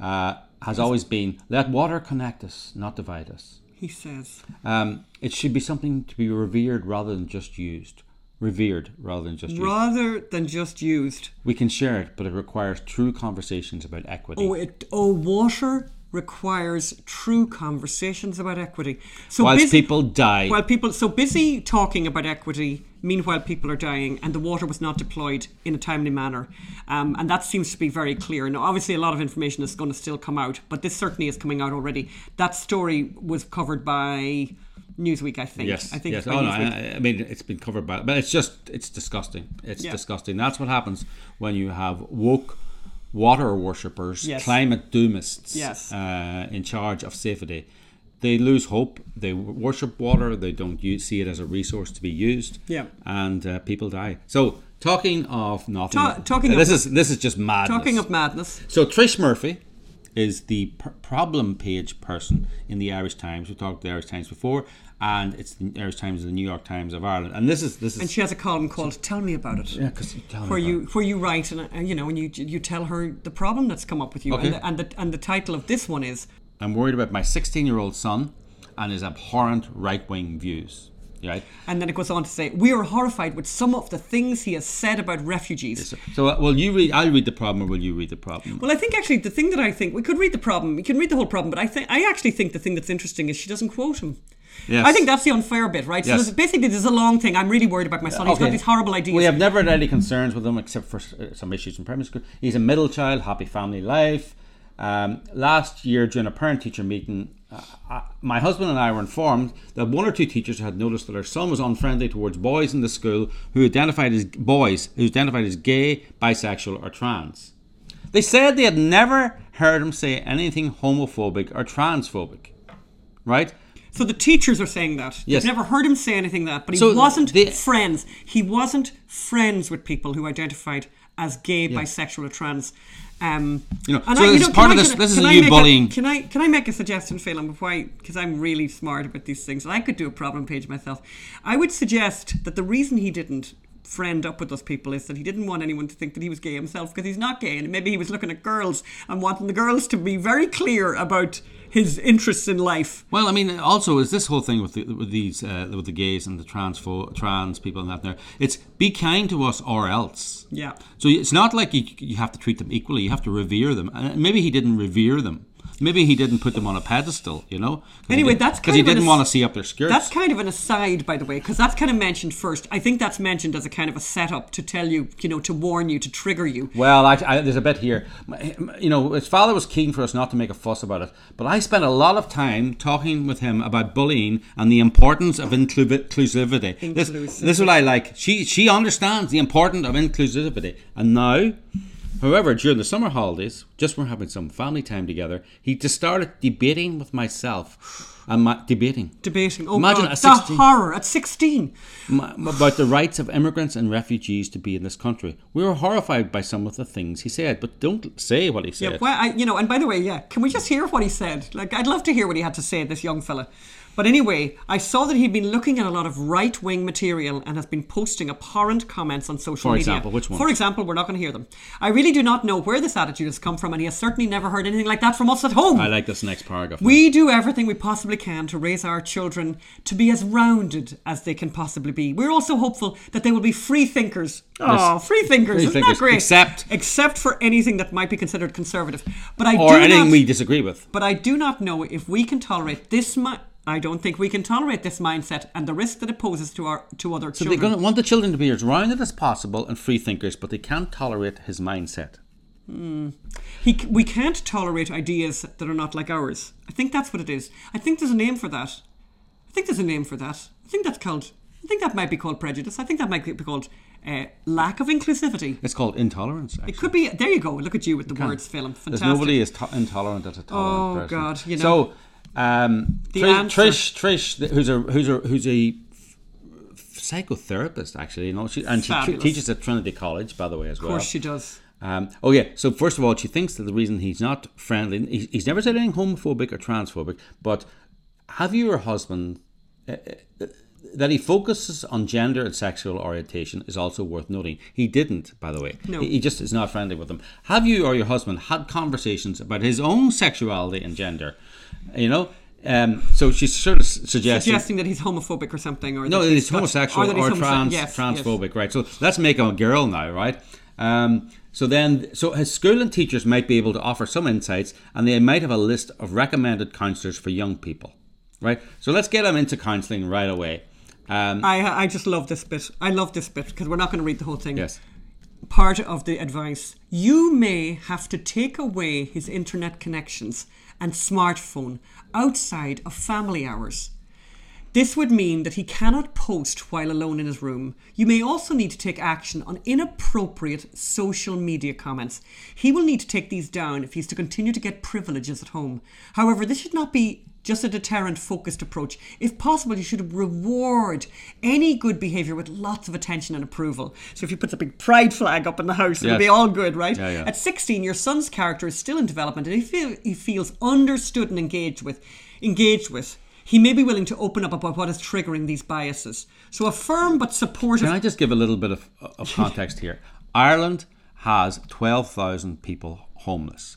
uh, has always been: let water connect us, not divide us. He says. Um, it should be something to be revered rather than just used. Revered rather than just used. Rather than just used. We can share it, but it requires true conversations about equity. Oh, it. Oh, water requires true conversations about equity. So Whilst busy, people die. While people so busy talking about equity, meanwhile people are dying, and the water was not deployed in a timely manner, um, and that seems to be very clear. Now, obviously, a lot of information is going to still come out, but this certainly is coming out already. That story was covered by Newsweek, I think. Yes, I think yes. it's Oh, no, I, I mean, it's been covered by, but it's just, it's disgusting. It's Yeah. disgusting. That's what happens when you have woke water worshippers, Yes. climate doomists, Yes. uh, in charge of safety. They lose hope. They worship water. They don't use, see it as a resource to be used. Yeah. and uh, people die. So, talking of nothing, Ta- talking uh, of- this is this is just madness. Talking of madness, So Trish Murphy is the pr- problem page person in the Irish Times. We talked the Irish Times before, and it's the Irish Times and the New York Times of Ireland. And this is this is and she has a column called "Tell Me About It." yeah, because tell me where you where you write and uh, you know and you you tell her the problem that's come up with you Okay. and, the, and the and the title of this one is I'm worried about my 16 year old son and his abhorrent right wing views. Right. and then it goes on to say we are horrified with some of the things he has said about refugees. So, so uh, will you read? I'll read the problem, or will you read the problem? Well, I think actually the thing that I think we could read the problem, we can read the whole problem, but I think I actually think the thing that's interesting is she doesn't quote him. Yes. I think that's the unfair bit, right? So Yes. there's, basically, there's a long thing. I'm really worried about my son. He's got these horrible ideas. We have never had any concerns with him except for uh, some issues in primary school. He's a middle child, happy family life. Um, last year, during a parent teacher meeting, uh, uh, my husband and I were informed that one or two teachers had noticed that our son was unfriendly towards boys in the school who identified as boys who identified as gay, bisexual, or trans. They said they had never heard him say anything homophobic or transphobic. Right? So the teachers are saying that. Yes. They've never heard him say anything that, but he So wasn't they- friends. He wasn't friends with people who identified as gay, bisexual, or trans. Um, You know, and so I- this is can part of this- I- this is a new bullying. can I can I make a suggestion, Phelim, before I because I'm really smart about these things, and I could do a problem page myself. I would suggest that the reason he didn't friend up with those people is that he didn't want anyone to think that he was gay himself because he's not gay, and maybe he was looking at girls and wanting the girls to be very clear about his interests in life. Well, I mean, also is this whole thing with the, with these uh, with the gays and the trans trans people and that there. It's be kind to us or else. Yeah. So it's not like you you have to treat them equally. You have to revere them. And maybe he didn't revere them. Maybe he didn't put them on a pedestal, you know. Anyway, that's because he didn't want to see up their skirts. That's kind of an aside, by the way, because that's kind of mentioned first. I think that's mentioned as a kind of a setup to tell you, you know, to warn you, to trigger you. Well, I, I, there's a bit here. You know, his father was keen for us not to make a fuss about it, but I spent a lot of time talking with him about bullying and the importance of inclu- inclusivity. This, this is what I like. She she understands the importance of inclusivity, and now. However, during the summer holidays, just when we're having some family time together, he just started debating with myself. And my, debating. Debating. Oh, Imagine God, a the horror at 16. m- about the rights of immigrants and refugees to be in this country. We were horrified by some of the things he said, but don't say what he said. Yeah, well, I, you know, and by the way, yeah, can we just hear what he said? Like, I'd love to hear what he had to say, this young fella. But anyway, I saw that he'd been looking at a lot of right wing material and has been posting abhorrent comments on social For media. For example, which ones? For example, we're not going to hear them. I really do not know where this attitude has come from, and he has certainly never heard anything like that from us at home. I like this next paragraph. We do everything we possibly can to raise our children to be as rounded as they can possibly be. We're also hopeful that they will be free thinkers. Oh, free thinkers! Free Isn't thinkers, that great? except- except for anything that might be considered conservative. But I or do anything not, we disagree with. But I do not know if we can tolerate this. Mi- I don't think we can tolerate this mindset and the risk that it poses to our to other So children. So to want the children to be as rounded as possible and free thinkers, but they can't tolerate his mindset. He, we can't tolerate ideas that are not like ours. I think that's what it is. I think there's a name for that. I think there's a name for that. I think that's called. I think that might be called prejudice. I think that might be called uh, lack of inclusivity. It's called intolerance. It could be. There you go. Look at you with the words, Phelim. There's Fantastic. nobody is to- intolerant at a tolerant Oh, person. God, you know. So, um, Trish, Trish, Trish, who's a who's a who's a psychotherapist actually, you know, she and she teaches at Trinity College, by the way, as well. Of course, she does. Um, oh yeah. So first of all, she thinks that the reason he's not friendly, he, he's never said anything homophobic or transphobic. But have you your husband uh, uh, that he focuses on gender and sexual orientation is also worth noting. He didn't, by the way. No. He, he just is not friendly with them. Have you or your husband had conversations about his own sexuality and gender? You know. Um, so she's sort of suggesting Suggesting that he's homophobic or something, or no, that that he's he's homosexual or, he's homoсе- trans, yes, yes. transphobic, right? So let's make him a girl now, right? Um, so then, so his school and teachers might be able to offer some insights, and they might have a list of recommended counsellors for young people, right? So let's get him into counselling right away. Um, I I just love this bit. I love this bit because we're not going to read the whole thing. yes. part of the advice. You may have to take away his internet connections and smartphone outside of family hours. This would mean that he cannot post while alone in his room. You may also need to take action on inappropriate social media comments. He will need to take these down if he's to continue to get privileges at home. However, this should not be just a deterrent focused approach. If possible, you should reward any good behaviour with lots of attention and approval. So if you put a big pride flag up in the house, it'll be all good, right? Yeah, yeah. At 16, your son's character is still in development and he, feel, he feels understood and engaged with. Engaged with. He may be willing to open up about what is triggering these biases. So a firm but supportive. Can I just give a little bit of, of context here? Ireland has 12,000 people homeless,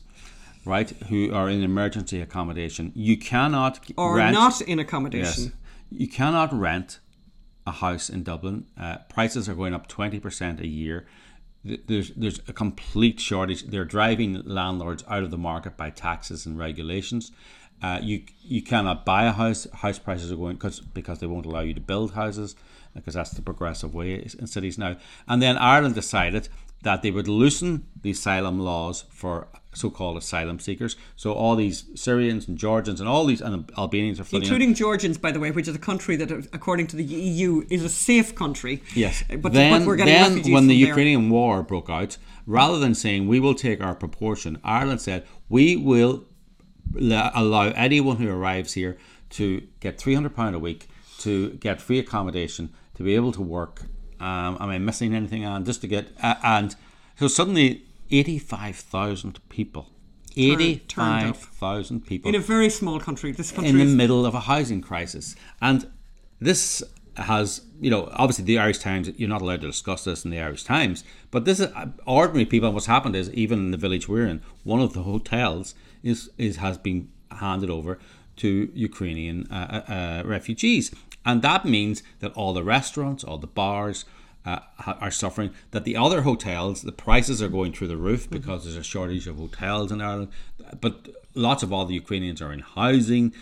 right, who are in emergency accommodation. You cannot or rent, not in accommodation. Yes. You cannot rent a house in Dublin. Uh, prices are going up 20% a year. There's, there's a complete shortage. They're driving landlords out of the market by taxes and regulations. Uh, you you cannot buy a house. House prices are going cause, because they won't allow you to build houses because that's the progressive way in cities now. And then Ireland decided that they would loosen the asylum laws for so-called asylum seekers. So all these Syrians and Georgians and all these and Albanians are flooding in. Including Georgians, by the way, which is a country that, according to the EU, is a safe country. Yes. But, then, but we're getting then refugees when the there. Ukrainian war broke out, rather than saying we will take our proportion, Ireland said we will allow anyone who arrives here to get three hundred pound a week, to get free accommodation, to be able to work. Um, am I missing anything? And just to get uh, and so suddenly eighty five thousand people, eighty five thousand people in a very small country. This country in the middle of a housing crisis. And this has, you know, obviously the Irish Times, you're not allowed to discuss this in the Irish Times, but this is ordinary people. And what's happened is, even in the village we're in, one of the hotels is, is has been handed over to Ukrainian uh, uh, uh, refugees. And that means that all the restaurants, all the bars, uh, are suffering. That the other hotels, the prices are going through the roof Mm-hmm. because there's a shortage of hotels in Ireland. But lots of all the Ukrainians are in housing.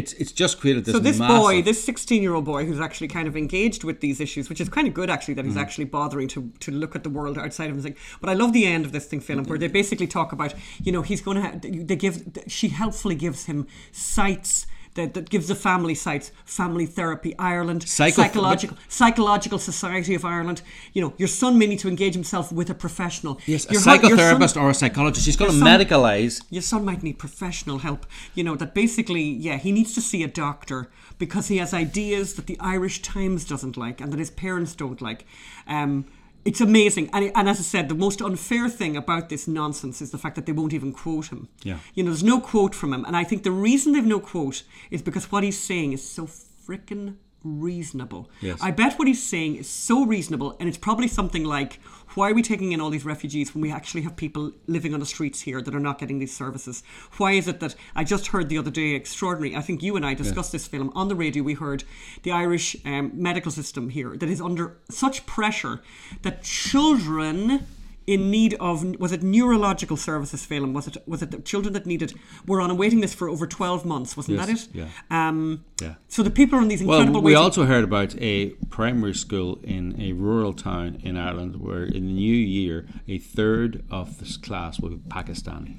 It's it's just created this. So this massive, boy, this 16-year-old boy, who's actually kind of engaged with these issues, which is kind of good actually that he's Mm-hmm. actually bothering to to look at the world outside of him. But I love the end of this thing, Phelim, where they basically talk about, you know, he's going to. They give. She helpfully gives him sites. That, that gives the family sites, family therapy Ireland, Psycho- psychological psychological society of Ireland. You know, your son may need to engage himself with a professional. Yes, a Your hu- your son- psychotherapist or a psychologist. He's going to medicalize. your son might need professional help. You know, that basically, yeah, he needs to see a doctor because he has ideas that the Irish Times doesn't like and that his parents don't like. Um, it's amazing. And, and as I said, the most unfair thing about this nonsense is the fact that they won't even quote him. Yeah. You know, there's no quote from him. And I think the reason they've no quote is because what he's saying is so frickin' reasonable. Yes. I bet what he's saying is so reasonable, and it's probably something like, why are we taking in all these refugees when we actually have people living on the streets here that are not getting these services? Why is it that I just heard the other day, extraordinary, I think you and I discussed this film on the radio, we heard the Irish um, medical system here that is under such pressure that children in need of was it neurological services Phelim was it was it the children that needed were on a waiting list for over 12 months wasn't Yes, that it yeah. um Yeah. so the people are on these Well, we waiting- also heard about a primary school in a rural town in Ireland where in the new year a third of this class will be Pakistani.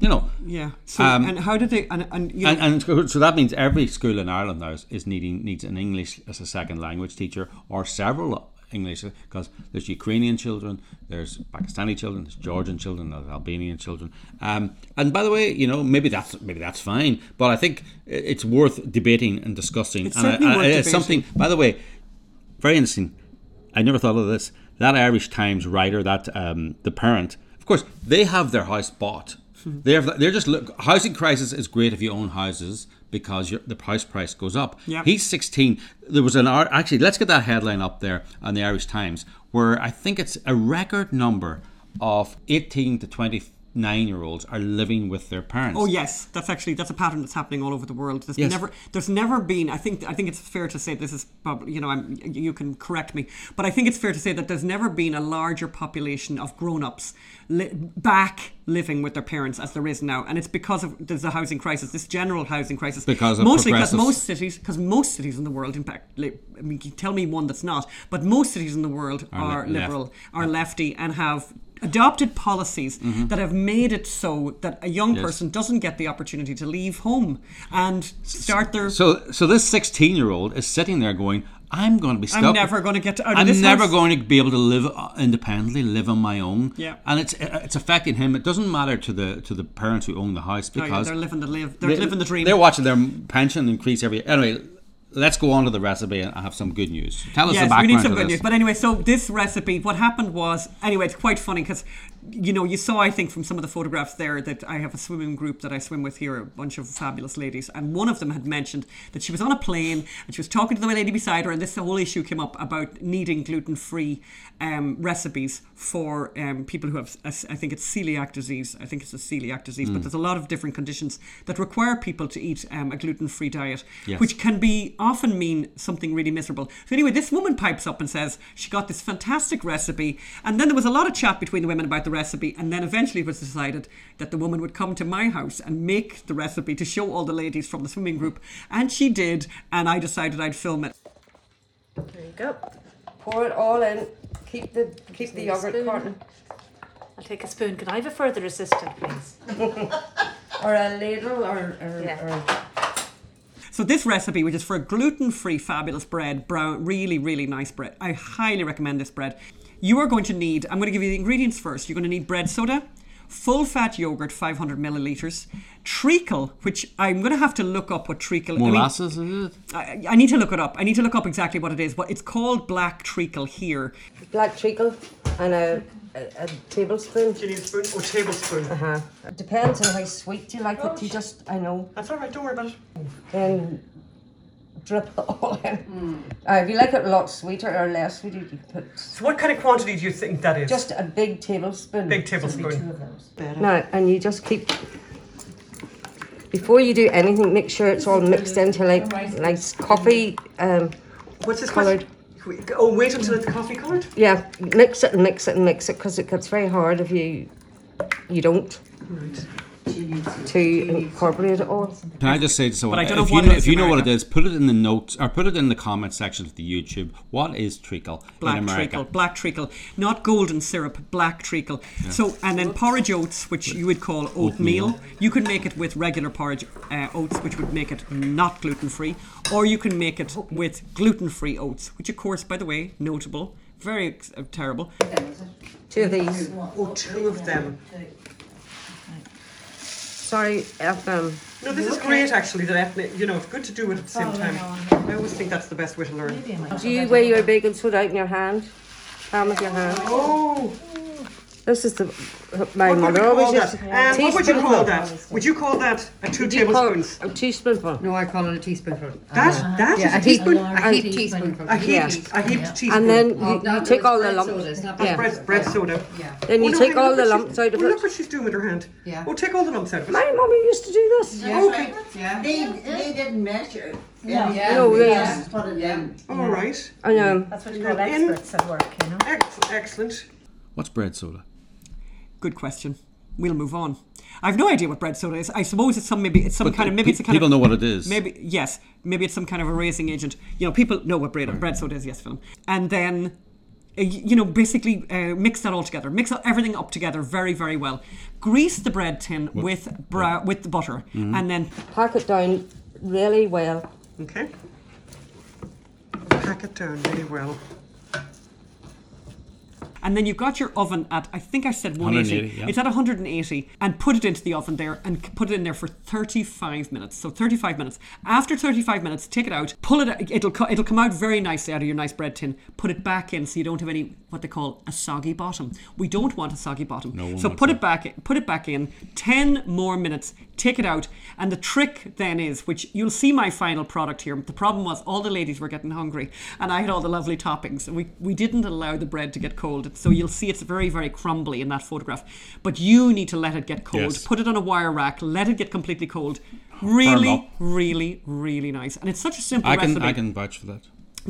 You know, Yeah. So Um, and how did they and and you know, and, and so- so that means every school in Ireland now is, is needing needs an English as a second language teacher or several English because there's Ukrainian children, there's Pakistani children, there's Georgian children, there's Albanian children. Um, and by the way, you know maybe that's maybe that's fine, but I think it's worth debating and discussing. It's and I- certainly I- worth it's debating. something. By the way, very interesting. I never thought of this. That Irish Times writer, that um, the parent, of course, they have their house bought. Hmm. They're they're just look. Housing crisis is great if you own houses because your, the house price goes up. Yeah. He's 16. There was an art. Actually, let's get that headline up there on the Irish Times, where I think it's a record number of 18 to 29 year olds are living with their parents. Oh yes, that's actually that's a pattern that's happening all over the world. There's Yes. never there's never been. I think I think it's fair to say this is probably you know I'm, you can correct me, but I think it's fair to say that there's never been a larger population of grown-ups li- back living with their parents as there is now, and it's because of there's a housing crisis, this general housing crisis. Because of mostly because most cities, because most cities in the world, in fact, li- I mean, tell me one that's not, but most cities in the world Are are, left. liberal, are lefty, and have adopted policies that have made it so that a young Yes. person doesn't get the opportunity to leave home and start their. So, so this 16 year old is sitting there going, I'm going to be stuck. I'm never going to get out of I'm this never house." going to be able to live uh, independently, live on my own. Yeah. and it's it's affecting him. It doesn't matter to the to the parents who own the house Oh, yeah, because they're living the live. They're they- living the dream. They're watching their pension increase every. Anyway, let's go on to the recipe and I have some good news. Tell us the yes, we need some good news. But anyway, so this recipe, what happened was, anyway, it's quite funny because, you know, you saw, I think, from some of the photographs there that I have a swimming group that I swim with here, a bunch of fabulous ladies, and one of them had mentioned that she was on a plane and she was talking to the lady beside her, and this whole issue came up about needing gluten-free um, recipes for um, people who have, I think it's celiac disease. I think it's a celiac disease, Mm. but there's a lot of different conditions that require people to eat um, a gluten-free diet, Yes. which can be often mean something really miserable. So anyway, this woman pipes up and says she got this fantastic recipe, and then there was a lot of chat between the women about the recipe, and then eventually it was decided that the woman would come to my house and make the recipe to show all the ladies from the swimming group, and she did, and I decided I'd film it. There you go. Pour it all in. Keep the keep the yogurt carton I'll take a spoon. Can I have a further assistant, please? or a ladle or, or, Yeah. or So this recipe, which is for a gluten-free fabulous bread, brown, really, really nice bread. I highly recommend this bread. You are going to need, I'm going to give you the ingredients first. You're going to need bread soda, full fat yogurt, 500 milliliters, treacle, which I'm going to have to look up what treacle I mean, Molasses, is it? I, I need to look it up. I need to look up exactly what it is. But it's called black treacle here. black treacle and a, a, a tablespoon. Do you need a spoon or tablespoon? Uh-huh. It depends on how sweet you like it. You just, I know, That's all right. Don't worry about it. then drip it all in. Uh, if you like it a lot sweeter or less sweet, you can put So what kind of quantity do you think that is? just a big tablespoon. Big So it'll be tablespoon. two of those. Now, and you just keep before you do anything, make sure it's all mixed into like nice coffee. Um, What's this coloured? Oh, wait until it's coffee coloured. Yeah, mix it and mix it and mix it because it gets very hard if you you don't to incorporate it all. Can I just say to someone, But I don't know if, what you know, if you know what it is, put it in the notes or put it in the comment section of the YouTube. What is treacle Black in America? treacle, black treacle, not golden syrup, black treacle. So, and then porridge oats, which you would call oatmeal. Oatmeal. You can make it with regular porridge uh, oats, which would make it not gluten free, or you can make it with gluten free oats, which, of course, by the way, notable, very uh, terrible. Two of these. Oh, two of them. Sorry, FM. No, this is great actually. That ethnic, you know, it's good to do it at the same time. I always think that's the best way to learn. Do you weigh your baking soda out in your hand? Palm of your hand. Oh, This is the my what would we mother call always that? Um, what would you call that? Would you call that a two Would you call it tablespoons? A teaspoonful. No, I call it a teaspoonful. That that is Yeah, a a teaspoon. A heaped teaspoonful. A heaped, Yeah. a heaped teaspoon. And then Oh, you, no, you take all the lumps. soda, not yeah. bread, bread soda. Yeah. Then you Oh, no, take hang on, all look the what lumps out of oh, it. Look what she's doing with her hand. Yeah. Oh, take all the lumps out of it. My mummy used to do this. Okay. Yeah. They, they didn't measure. No. Yeah. No, They yeah. just put it in. All right. I know. That's what you call In- experts at work, you know. Ex- excellent. What's bread soda? Good question. We'll move on. I've no idea what bread soda is. I suppose it's some maybe it's some But kind of maybe it's a kind people of know what it is. Maybe yes, maybe it's some kind of a raising agent. You know, people know what bread bread soda is. Yes, film. And then, uh, you know, basically uh, mix that all together. Mix everything up together very very well. Grease the bread tin with bra- with the butter, Mm-hmm. and then Pack it down really well. okay, pack it down really well. And then you've got your oven at, I think I said 180. 180, yeah. It's at 180 and put it into the oven there and put it in there for 35 minutes. So 35 minutes. After 35 minutes, take it out, pull it, it'll, co- it'll come out very nicely out of your nice bread tin. Put it back in so you don't have any, what they call a soggy bottom. We don't want a soggy bottom. No one so put it back, put it back in, 10 more minutes, take it out. And the trick then is, which you'll see my final product here. The problem was all the ladies were getting hungry and I had all the lovely toppings. And we, we didn't allow the bread to get cold. So you'll see it's very, very crumbly in that photograph. But you need to let it get cold. Yes. Put it on a wire rack, let it get completely cold. Really, really, really nice. And it's such a simple I can recipe I can vouch for that.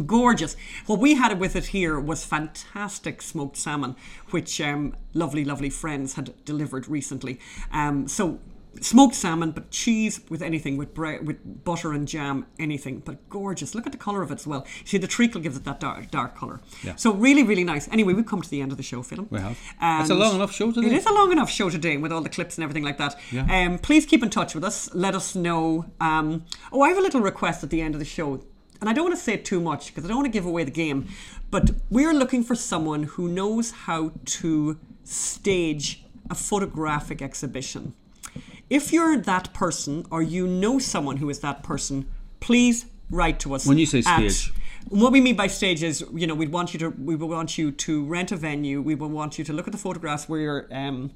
gorgeous. What we had with it here was fantastic smoked salmon, which um, lovely, lovely friends had delivered recently. Um, so smoked salmon, but cheese with anything, with bre- with butter and jam, anything. But gorgeous. Look at the colour of it as well. See, the treacle gives it that dark, dark colour. Yeah. So really, really nice. Anyway, we've come to the end of the show, Phil. We have. It's a long enough show today. It is a long enough show today with all the clips and everything like that. Yeah. Um, please keep in touch with us. Let us know. Um, oh, I have a little request at the end of the show. And I don't want to say it too much because I don't want to give away the game. But we're looking for someone who knows how to stage a photographic exhibition. If you're that person or you know someone who is that person, please write to us. When you say at- stage- what we mean by stage is, you know, we'd want you to, we would want you to rent a venue. We would want you to look at the photographs where you're um,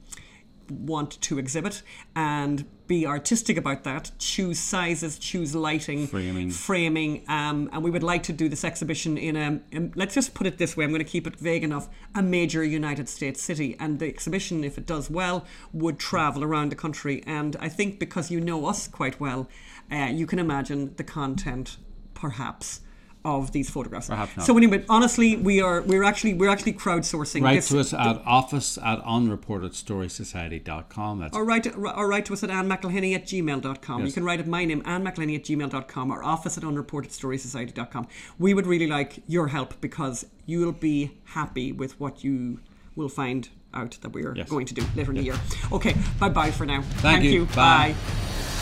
want to exhibit and be artistic about that. Choose sizes, choose lighting, Framing. framing. Um, and we would like to do this exhibition in a. in- let's just put it this way. I'm going to keep it vague enough. A major United States city, and the exhibition, if it does well, would travel around the country. And I think because you know us quite well, uh, you can imagine the content, perhaps. Of these photographs. Perhaps not. So anyway, honestly, we are we're actually we're actually crowdsourcing. Write this, to us at office at unreportedstorysociety.com. That's or write, or write to us at annemclhenny at gmail.com. You can write at my name, annemclhenny at gmail.com, or office at unreportedstorysociety.com. We would really like your help because you'll be happy with what you will find out that we're Yes. going to do later in the year. Okay, bye bye for now. Thank you. Bye.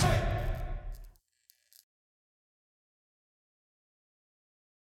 Bye.